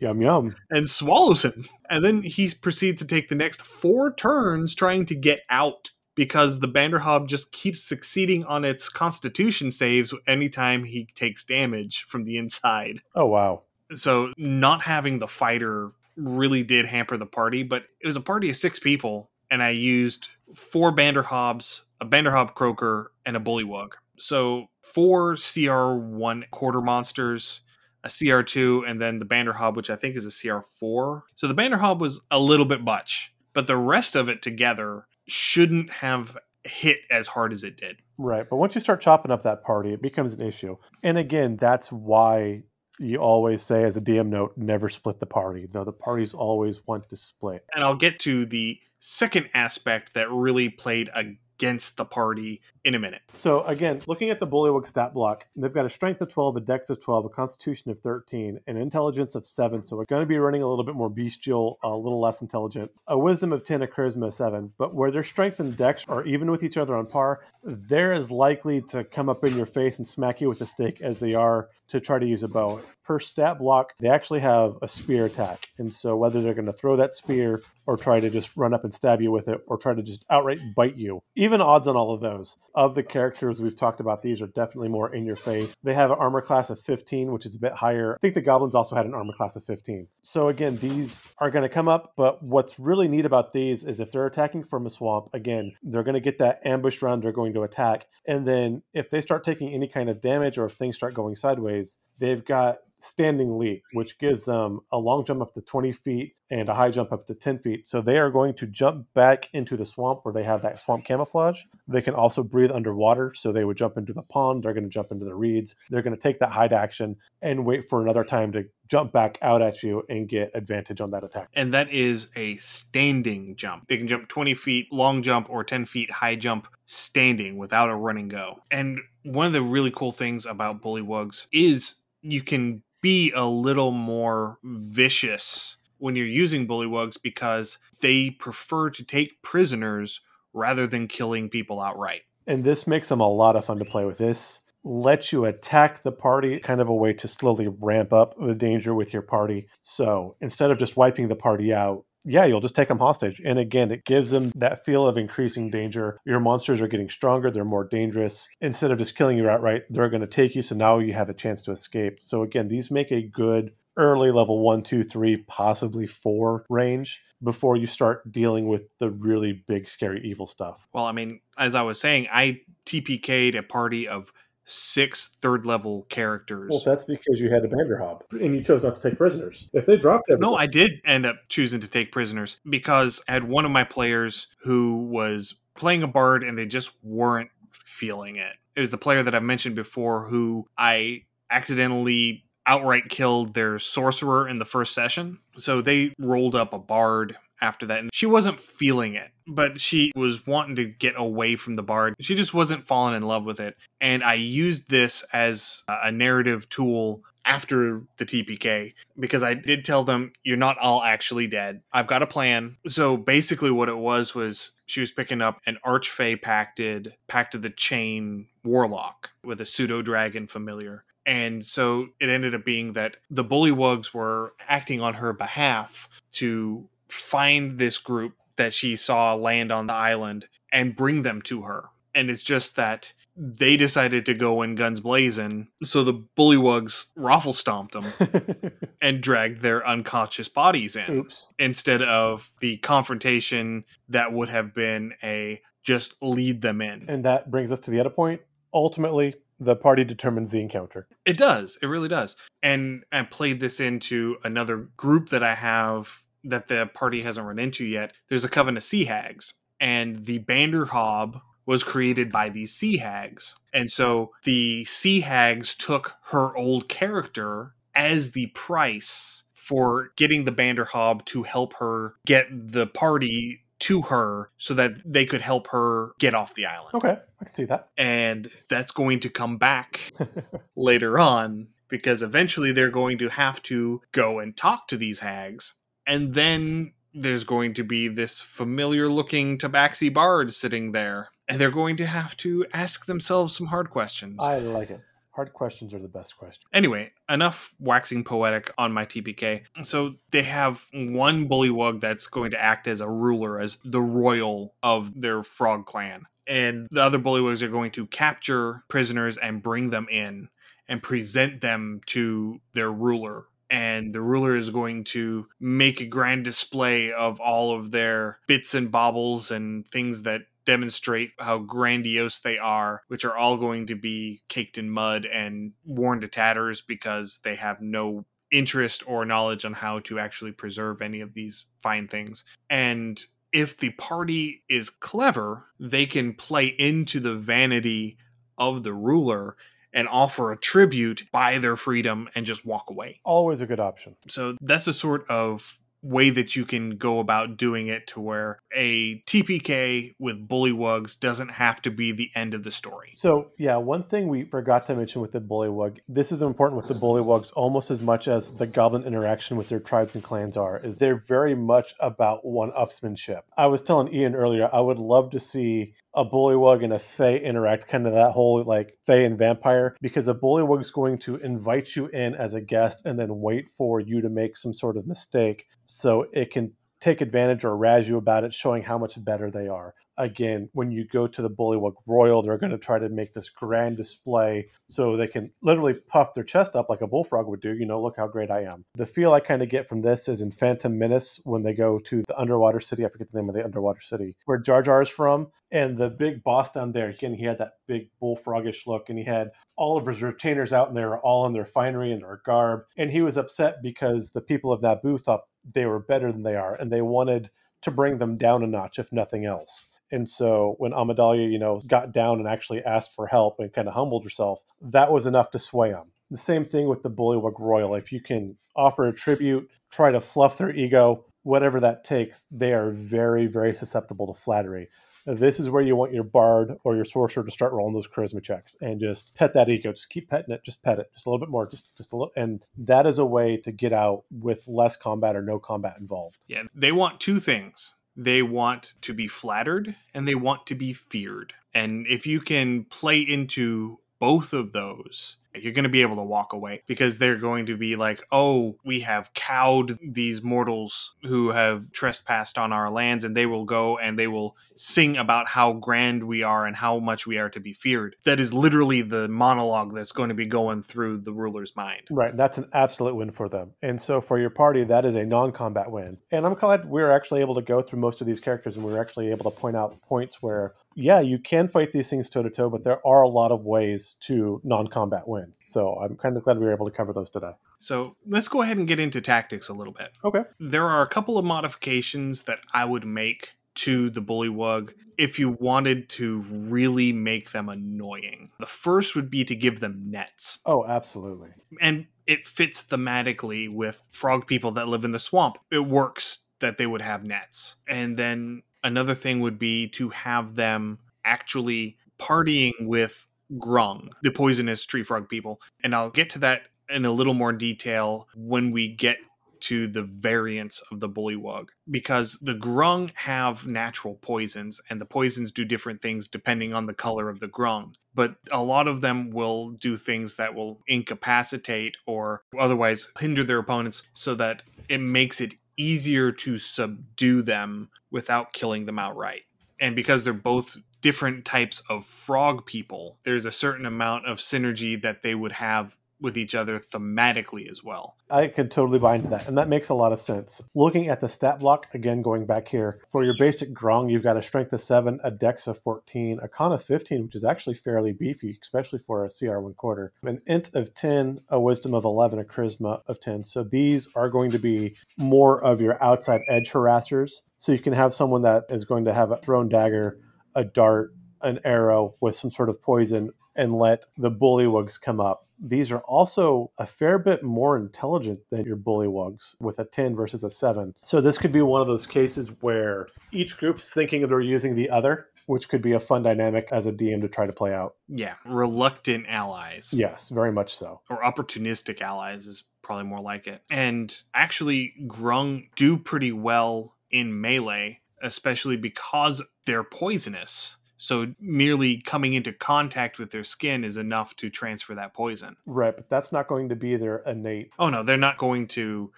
Yum yum. And swallows him. And then he proceeds to take the next four turns trying to get out because the Banderhobb just keeps succeeding on its constitution saves anytime he takes damage from the inside. Oh wow. So not having the fighter really did hamper the party, but it was a party of six people, and I used four Banderhobbs, a Banderhobb Croaker, and a Bullywug. So four CR1 quarter monsters, a CR2, and then the Banderhobb, which I think is a CR4. So the Banderhobb was a little bit much, but the rest of it together shouldn't have hit as hard as it did. Right. But once you start chopping up that party, it becomes an issue. And again, that's why you always say as a DM note, never split the party. No, the parties always want to split. And I'll get to the second aspect that really played against the party in a minute. So again, looking at the Bullywug stat block, they've got a strength of 12, a dex of 12, a constitution of 13, an intelligence of 7. So we're going to be running a little bit more bestial, a little less intelligent, a wisdom of 10, a charisma of 7. But where their strength and dex are even with each other on par, they're as likely to come up in your face and smack you with a stick as they are to try to use a bow. Per stat block, they actually have a spear attack. And so whether they're going to throw that spear or try to just run up and stab you with it or try to just outright bite you, even odds on all of those. Of the characters we've talked about, these are definitely more in your face. They have an armor class of 15, which is a bit higher. I think the goblins also had an armor class of 15. So again, these are going to come up, but what's really neat about these is if they're attacking from a swamp, again, they're going to get that ambush round they're going to attack. And then if they start taking any kind of damage or if things start going sideways, they've got standing leap, which gives them a long jump up to 20 feet and a high jump up to 10 feet. So they are going to jump back into the swamp where they have that swamp camouflage. They can also breathe underwater. So they would jump into the pond. They're going to jump into the reeds. They're going to take that hide action and wait for another time to jump back out at you and get advantage on that attack. And that is a standing jump. They can jump 20 feet long jump or 10 feet high jump standing without a running go. And one of the really cool things about bullywugs is you can be a little more vicious when you're using bullywugs because they prefer to take prisoners rather than killing people outright. And this makes them a lot of fun to play with. This lets you attack the party, kind of a way to slowly ramp up the danger with your party. So instead of just wiping the party out, yeah, you'll just take them hostage. And again, it gives them that feel of increasing danger. Your monsters are getting stronger, they're more dangerous. Instead of just killing you outright, they're going to take you. So now you have a chance to escape. So again, these make a good early level one, two, three, possibly four range before you start dealing with the really big, scary, evil stuff. Well, I mean, as I was saying, I TPK'd a party of six third level characters. Well, that's because you had a Banderhobb and you chose not to take prisoners. If they dropped everything. No, I did end up choosing to take prisoners because I had one of my players who was playing a bard and they just weren't feeling it. It was the player that I mentioned before who I accidentally outright killed their sorcerer in the first session. So they rolled up a bard after that and she wasn't feeling it but she was wanting to get away from the bard she just wasn't falling in love with it and i used this as a narrative tool after the TPK because I did tell them you're not all actually dead. I've got a plan. So basically what it was was she was picking up an archfey pacted pact of the chain warlock with a pseudo dragon familiar. And so it ended up being that the bullywugs were acting on her behalf to find this group that she saw land on the island and bring them to her. And it's just that they decided to go in guns blazing, so the bullywugs raffle stomped them and dragged their unconscious bodies in Oops. instead of the confrontation that would have been a just lead them in. And that brings us to the other point. Ultimately, the party determines the encounter. It does. It really does. And I played this into another group that I have that the party hasn't run into yet. There's a coven of sea hags, and the Banderhobb was created by these sea hags. And so the sea hags took her old character as the price for getting the Banderhobb to help her get the party to her so that they could help her get off the island. Okay, I can see that. And that's going to come back later on because eventually they're going to have to go and talk to these hags. And then there's going to be this familiar looking tabaxi bard sitting there. And they're going to have to ask themselves some hard questions. I like it. Hard questions are the best questions. Anyway, enough waxing poetic on my TPK. So they have one bullywug that's going to act as a ruler, as the royal of their frog clan. And the other bullywugs are going to capture prisoners and bring them in and present them to their ruler. And the ruler is going to make a grand display of all of their bits and baubles and things that demonstrate how grandiose they are, which are all going to be caked in mud and worn to tatters because they have no interest or knowledge on how to actually preserve any of these fine things. And if the party is clever, they can play into the vanity of the ruler and offer a tribute, buy their freedom, and just walk away. Always a good option. So that's a sort of way that you can go about doing it to where a TPK with bullywugs doesn't have to be the end of the story. So, yeah, one thing we forgot to mention with the bullywug, this is important with the bullywugs almost as much as the goblin interaction with their tribes and clans are, is they're very much about one upsmanship. I was telling Ian earlier, I would love to see a bullywug and a fae interact, kind of that whole like fae and vampire, because a bullywug's going to invite you in as a guest and then wait for you to make some sort of mistake so it can take advantage or razz you about it, showing how much better they are again, when you go to the Bullywug Royal, they're going to try to make this grand display so they can literally puff their chest up like a bullfrog would do. You know, look how great I am. The feel I kind of get from this is in Phantom Menace when they go to the underwater city. I forget the name of the underwater city where Jar Jar is from. And the big boss down there, again, he had that big bullfrogish look and he had all of his retainers out and they were all in their finery and their garb. And he was upset because the people of Naboo thought they were better than they are and they wanted to bring them down a notch, if nothing else. And so when Amidala, you know, got down and actually asked for help and kind of humbled herself, that was enough to sway them. The same thing with the Bullywug Royal. If you can offer a tribute, try to fluff their ego, whatever that takes, they are very, very susceptible to flattery. This is where you want your bard or your sorcerer to start rolling those charisma checks and just pet that ego. Just keep petting it. Just pet it. Just a little bit more. Just just a little. And that is a way to get out with less combat or no combat involved. Yeah, they want two things they want to be flattered and they want to be feared. And if you can play into both of those, you're going to be able to walk away because they're going to be like, oh, we have cowed these mortals who have trespassed on our lands, and they will go and they will sing about how grand we are and how much we are to be feared. That is literally the monologue that's going to be going through the ruler's mind. Right. That's an absolute win for them. And so for your party, that is a non combat win. And I'm glad we are actually able to go through most of these characters and we are actually able to point out points where, yeah, you can fight these things toe to toe, but there are a lot of ways to non combat win. So I'm kind of glad we were able to cover those today. So let's go ahead and get into tactics a little bit. Okay. There are a couple of modifications that I would make to the bullywug if you wanted to really make them annoying. The first would be to give them nets. Oh, absolutely. And it fits thematically with frog people that live in the swamp. It works that they would have nets. And then another thing would be to have them actually partying with grung, the poisonous tree frog people. And I'll get to that in a little more detail when we get to the variants of the bullywug because the grung have natural poisons and the poisons do different things depending on the color of the grung but a lot of them will do things that will incapacitate or otherwise hinder their opponents so that it makes it easier to subdue them without killing them outright. And because they're both different types of frog people, there's a certain amount of synergy that they would have with each other thematically as well. I can totally buy into that, and that makes a lot of sense. Looking at the stat block, again, going back here, for your basic Grung, you've got a strength of 7, a dex of 14, a con of 15, which is actually fairly beefy, especially for a CR1 quarter, an int of 10, a wisdom of 11, a charisma of 10. So these are going to be more of your outside edge harassers. So you can have someone that is going to have a thrown dagger, a dart, an arrow with some sort of poison and let the bullywugs come up. These are also a fair bit more intelligent than your bullywugs with a 10 versus a 7. So this could be one of those cases where each group's thinking they're using the other, which could be a fun dynamic as a DM to try to play out. Yeah, reluctant allies. Yes, very much so. Or opportunistic allies is probably more like it. And actually, Grung do pretty well in melee, especially because they're poisonous. So merely coming into contact with their skin is enough to transfer that poison. Right, but that's not going to be their innate. Oh no, they're not going to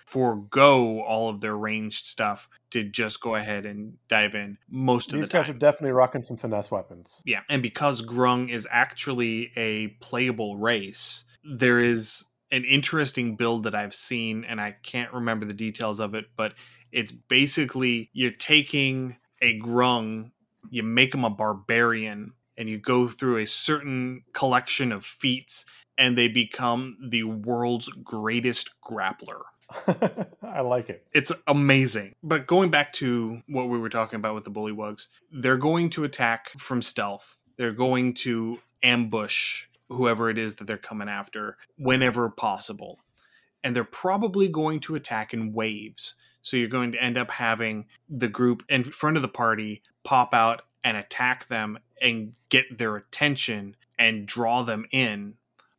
forego all of their ranged stuff to just go ahead and dive in most These of the time. These guys are definitely rocking some finesse weapons. Yeah, and because Grung is actually a playable race, there is an interesting build that I've seen, and I can't remember the details of it, but it's basically you're taking a Grung, you make them a barbarian, and you go through a certain collection of feats, and they become the world's greatest grappler. I like it. It's amazing. But going back to what we were talking about with the bullywugs, they're going to attack from stealth. They're going to ambush whoever it is that they're coming after whenever possible. And they're probably going to attack in waves. So you're going to end up having the group in front of the party pop out and attack them and get their attention and draw them in.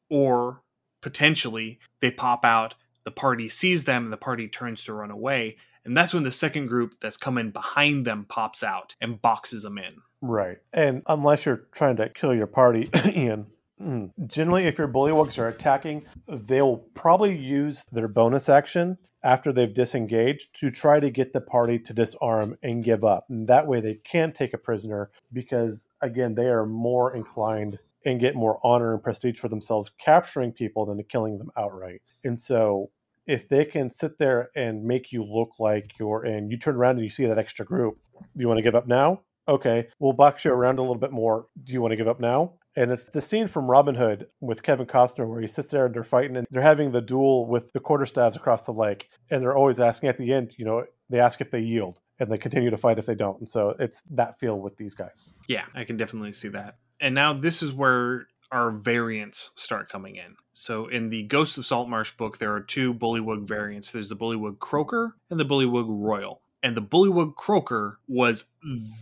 Or potentially they pop out, the party sees them, and the party turns to run away. And that's when the second group that's coming behind them pops out and boxes them in. Right. And unless you're trying to kill your party, Ian, mm, generally, if your bullywugs are attacking, they'll probably use their bonus action after they've disengaged to try to get the party to disarm and give up. And that way, they can take a prisoner because, again, they are more inclined and get more honor and prestige for themselves capturing people than killing them outright. And so, if they can sit there and make you look like you're in, you turn around and you see that extra group, you want to give up now? Okay, we'll box you around a little bit more. Do you want to give up now? And it's the scene from Robin Hood with Kevin Costner where he sits there and they're fighting and they're having the duel with the quarterstaffs across the lake. And they're always asking at the end, you know, they ask if they yield and they continue to fight if they don't. And so it's that feel with these guys. Yeah, I can definitely see that. And now this is where our variants start coming in. So in the Ghosts of Saltmarsh book, there are two Bullywug variants. There's the Bullywug Croaker and the Bullywug Royal. And the Bullywug Croaker was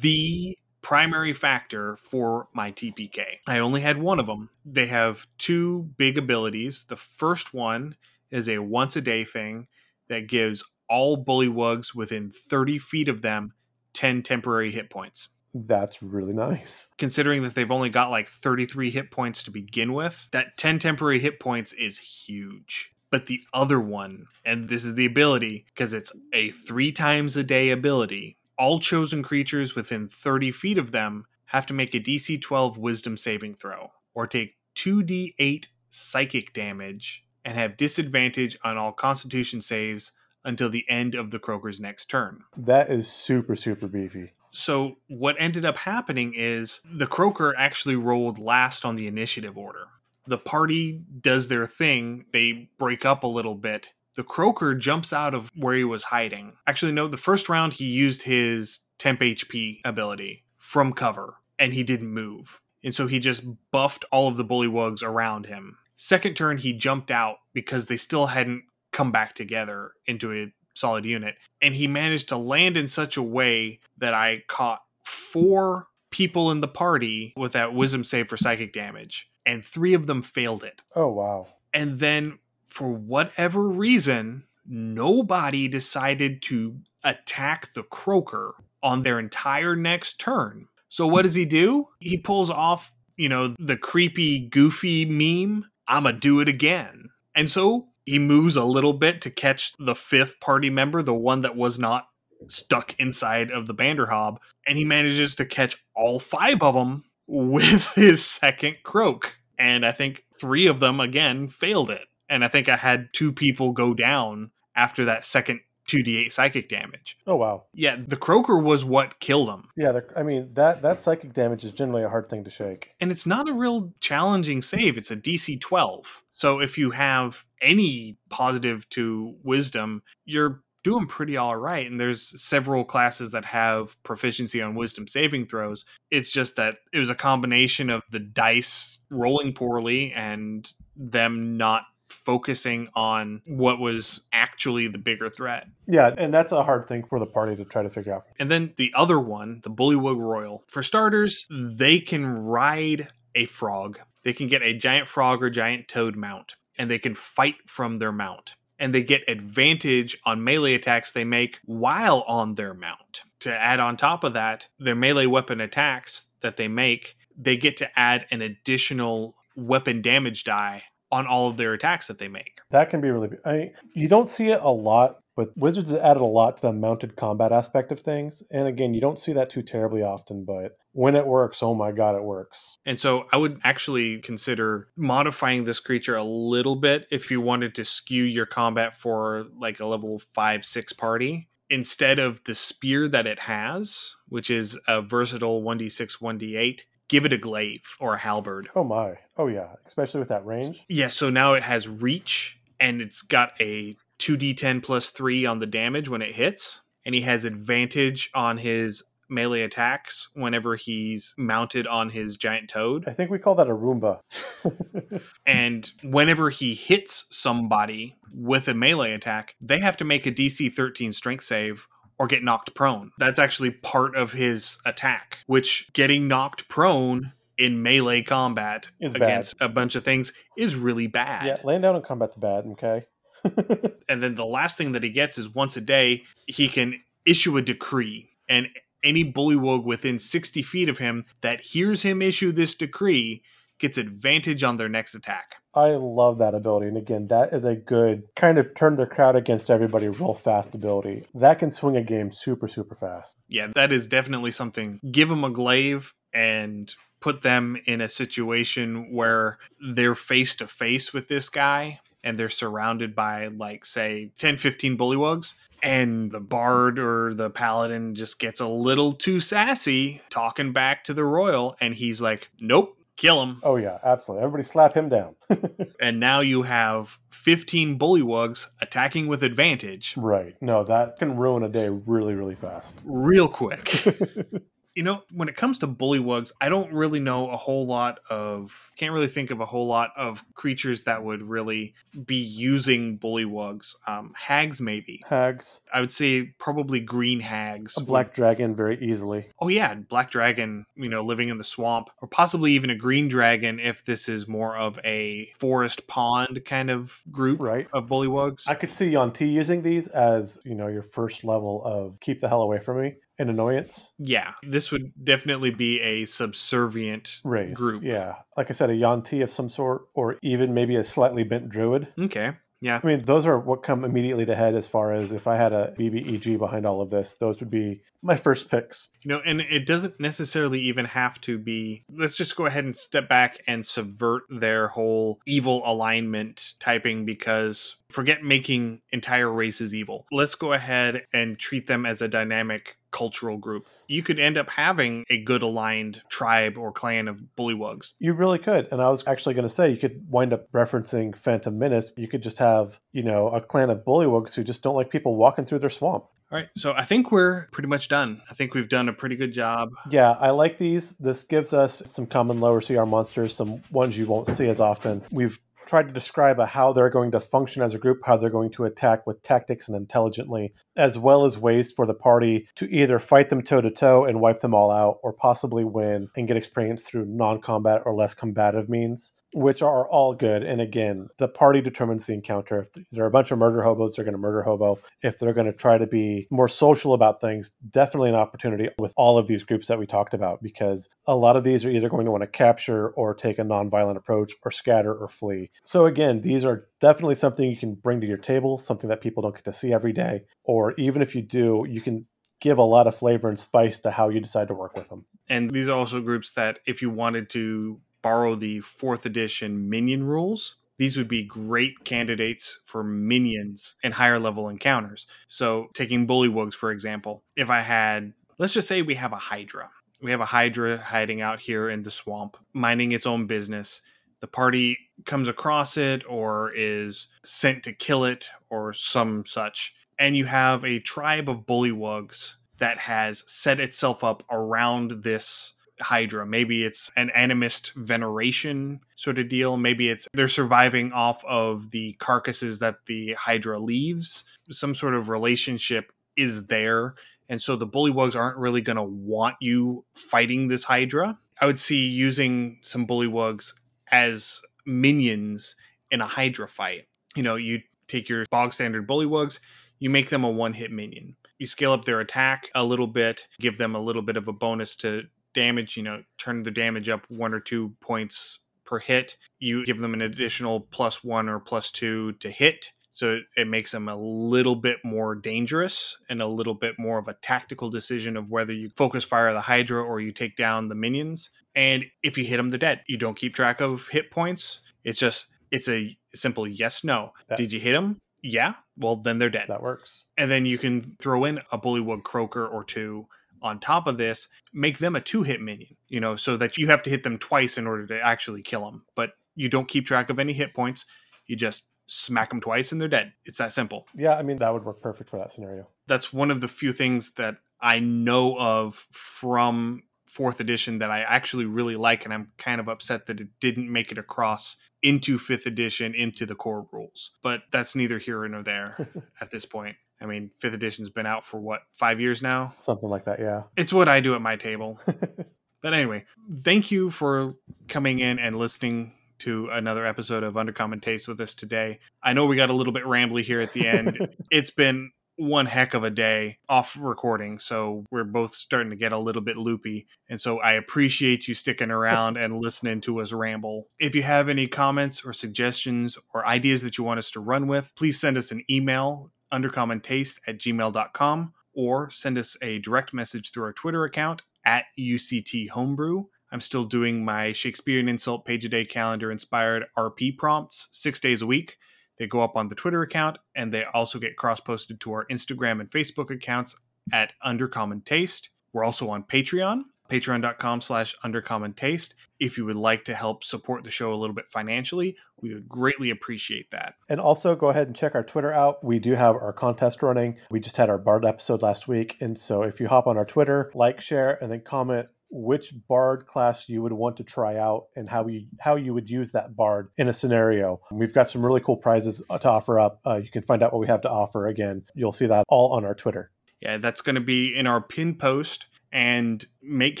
the primary factor for my TPK. I only had one of them. They have two big abilities. The first one is a once a day thing that gives all bullywugs within 30 feet of them 10 temporary hit points. That's really nice. Considering that they've only got like 33 hit points to begin with, that 10 temporary hit points is huge. But the other one, and this is the ability, because it's a three times a day ability, all chosen creatures within 30 feet of them have to make a DC 12 wisdom saving throw or take 2d8 psychic damage and have disadvantage on all constitution saves until the end of the Croaker's next turn. That is super, super beefy. So, what ended up happening is the Croaker actually rolled last on the initiative order. The party does their thing, they break up a little bit. The Croaker jumps out of where he was hiding. Actually, no, the first round he used his temp HP ability from cover and he didn't move. And so he just buffed all of the bullywugs around him. Second turn, he jumped out because they still hadn't come back together into a solid unit. And he managed to land in such a way that I caught four people in the party with that wisdom save for psychic damage, and three of them failed it. Oh, wow. And then, for whatever reason, nobody decided to attack the croaker on their entire next turn. So, what does he do? He pulls off, you know, the creepy, goofy meme I'ma do it again. And so he moves a little bit to catch the fifth party member, the one that was not stuck inside of the Banderhobb, and he manages to catch all five of them with his second croak. And I think three of them again failed it. And I think I had two people go down after that second 2d8 psychic damage. Oh wow. Yeah, the croaker was what killed him. Yeah, the, I mean that that psychic damage is generally a hard thing to shake. And it's not a real challenging save. It's a DC 12. So if you have any positive to wisdom, you're doing pretty all right. And there's several classes that have proficiency on wisdom saving throws. It's just that it was a combination of the dice rolling poorly and them not focusing on what was actually the bigger threat. Yeah, and that's a hard thing for the party to try to figure out. And then the other one, the Bullywug Royal. For starters, they can ride a frog. They can get a giant frog or giant toad mount, and they can fight from their mount. And they get advantage on melee attacks they make while on their mount. To add on top of that, their melee weapon attacks that they make, they get to add an additional weapon damage die on all of their attacks that they make. That can be really. I mean, you don't see it a lot, but Wizards added a lot to the mounted combat aspect of things. And again, you don't see that too terribly often, but when it works, oh my god, it works. And so I would actually consider modifying this creature a little bit if you wanted to skew your combat for like a level 5 6 party. Instead of the spear that it has, which is a versatile 1d6, 1d8, give it a glaive or a halberd. Oh my. Oh yeah, especially with that range. Yeah, so now it has reach and it's got a 2d10 plus 3 on the damage when it hits and he has advantage on his melee attacks whenever he's mounted on his giant toad. I think we call that a Roomba. and whenever he hits somebody with a melee attack, they have to make a DC 13 strength save or get knocked prone. That's actually part of his attack, which getting knocked prone in melee combat Is against a bunch of things is really bad. yeah, laying down in combat's bad, okay? And then the last thing that he gets is once a day, he can issue a decree. And any bullywug within 60 feet of him that hears him issue this decree gets advantage on their next attack. I love that ability. And again, that is a good kind of turn the crowd against everybody real fast ability. That can swing a game super, super fast. Yeah, that is definitely something. Give them a glaive and put them in a situation where they're face to face with this guy and they're surrounded by like say 10 15 bullywugs and the bard or the paladin just gets a little too sassy talking back to the royal and he's like nope kill him Oh yeah, absolutely. Everybody slap him down. and now you have 15 bullywugs attacking with advantage right. No, that can ruin a day really, really fast. real quick you know when it comes to bullywugs i don't really know a whole lot of can't really think of a whole lot of creatures that would really be using bullywugs. Um hags maybe. Hags, i would say probably green hags. A would- black dragon, very easily. oh yeah black dragon you know living in the swamp. Or possibly even a green dragon if this is more of a forest pond kind of group Right. of bullywugs. I could see Yuan-ti using these as, you know, your first level of keep the hell away from me and annoyance yeah this would definitely be a subservient race. group Yeah. Like I said, a Yuan-ti of some sort, or even maybe a slightly bent druid. okay yeah I mean, those are what come immediately to head as far as if I had a BBEG behind all of this, those would be my first picks. You know, and it doesn't necessarily even have to be. Let's just go ahead and step back and subvert their whole evil alignment typing because forget making entire races evil. Let's go ahead and treat them as a dynamic cultural group. You could end up having a good aligned tribe or clan of bullywugs. You really could. And I was actually going to say you could wind up referencing Phantom Menace. You could just have, you know, a clan of bullywugs who just don't like people walking through their swamp. All right, so I think we're pretty much done. I think we've done a pretty good job. Yeah, I like these. This gives us some common lower CR monsters, some ones you won't see as often. We've tried to describe how they're going to function as a group, how they're going to attack with tactics and intelligently, as well as ways for the party to either fight them toe to toe and wipe them all out, or possibly win and get experience through non combat or less combative means, which are all good. And again, the party determines the encounter. If there are a bunch of murder hobos, they're going to murder hobo. If they're going to try to be more social about things, definitely an opportunity with all of these groups that we talked about, because a lot of these are either going to want to capture or take a non-violent approach or scatter or flee. So again, these are definitely something you can bring to your table, something that people don't get to see every day, or even if you do, you can give a lot of flavor and spice to how you decide to work with them. And these are also groups that, if you wanted to borrow the fourth edition minion rules, these would be great candidates for minions and higher level encounters. So, taking bullywugs, for example, if I had, let's just say we have a Hydra. We have a Hydra hiding out here in the swamp, minding its own business. The party comes across it or is sent to kill it or some such. and you have a tribe of bullywugs that has set itself up around this Hydra. Maybe it's an animist veneration sort of deal. Maybe it's they're surviving off of the carcasses that the Hydra leaves. Some sort of relationship is there. And so the bullywugs aren't really going to want you fighting this Hydra. I would see using some bullywugs as minions in a Hydra fight. You know, you take your bog standard bullywugs, you make them a one hit minion. You scale up their attack a little bit, give them a little bit of a bonus to damage, you know, turn the damage up one or two points per hit. You give them an additional plus one or plus two to hit. So it, it makes them a little bit more dangerous and a little bit more of a tactical decision of whether you focus fire the Hydra or you take down the minions. And if you hit them, they're dead. You don't keep track of hit points. It's just, it's a simple yes, no. That- Did you hit them? Yeah. Well, then they're dead That works. and then you can throw in a bullywug croaker or two on top of this make them a two hit minion you know so that you have to hit them twice in order to actually kill them but you don't keep track of any hit points. You just smack them twice and they're dead. It's that simple. Yeah, I mean that would work perfect for that scenario. that's one of the few things that i know of from fourth edition that i actually really like and i'm kind of upset that it didn't make it across into fifth edition into the core rules. But that's neither here nor there at this point. I mean, fifth edition's been out for what, five years now? Something like that, yeah. It's what I do at my table. but anyway, thank you for coming in and listening to another episode of Undercommon Taste with us today. I know we got a little bit rambly here at the end. it's been one heck of a day off recording, so we're both starting to get a little bit loopy. And so I appreciate you sticking around and listening to us ramble. If you have any comments or suggestions or ideas that you want us to run with, please send us an email undercommontaste at gmail.com or send us a direct message through our Twitter account at UCT Homebrew. I'm still doing my Shakespearean Insult Page a Day calendar inspired RP prompts six days a week. They go up on the Twitter account and they also get cross posted to our Instagram and Facebook accounts at Undercommon Taste. We're also on Patreon, patreon.com slash undercommon taste. If you would like to help support the show a little bit financially, we would greatly appreciate that. And also go ahead and check our Twitter out. We do have our contest running. We just had our Bard episode last week. And so if you hop on our Twitter, like, share, and then comment which bard class you would want to try out and how you how you would use that bard in a scenario. We've got some really cool prizes to offer up. Uh, you can find out what we have to offer. Again, you'll see that all on our Twitter. Yeah, that's going to be in our pin post. And make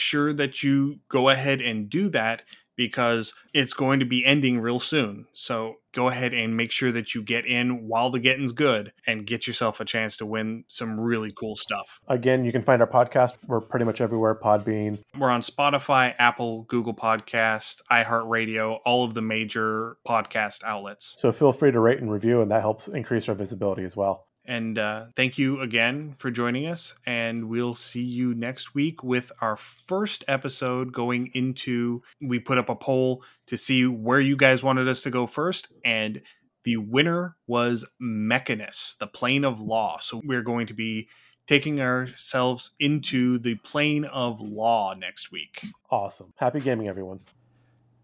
sure that you go ahead and do that because it's going to be ending real soon. So go ahead and make sure that you get in while the getting's good and get yourself a chance to win some really cool stuff. Again, you can find our podcast. We're pretty much everywhere. Podbean. We're on Spotify, Apple, Google Podcasts, iHeartRadio, all of the major podcast outlets. So feel free to rate and review, and that helps increase our visibility as well. And uh, thank you again for joining us. And we'll see you next week with our first episode going into. We put up a poll to see where you guys wanted us to go first. And the winner was Mechanus, the plane of law. So we're going to be taking ourselves into the plane of law next week. Awesome. Happy gaming, everyone.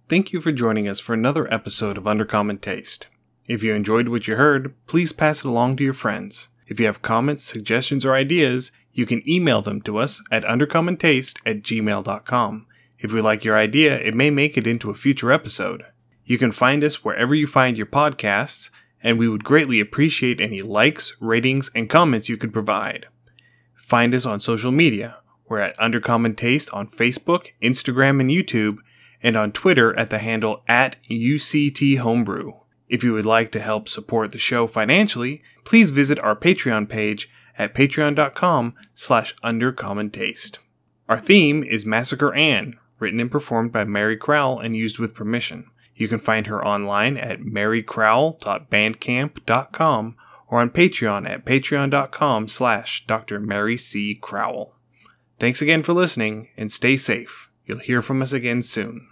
Thank you for joining us for another episode of Undercommon Taste. If you enjoyed what you heard, please pass it along to your friends. If you have comments, suggestions, or ideas, you can email them to us at undercommontaste at gmail.com. If we like your idea, it may make it into a future episode. You can find us wherever you find your podcasts, and we would greatly appreciate any likes, ratings, and comments you could provide. Find us on social media. We're at Undercommon Taste on Facebook, Instagram, and YouTube, and on Twitter at the handle at UCT Homebrew. If you would like to help support the show financially, please visit our Patreon page at patreon.com slash undercommontaste. Our theme is Massacre Anne, written and performed by Mary Crowell and used with permission. You can find her online at marycrowell.bandcamp.com or on Patreon at patreon.com slash Dr. Mary C. Crowell. Thanks again for listening and stay safe. You'll hear from us again soon.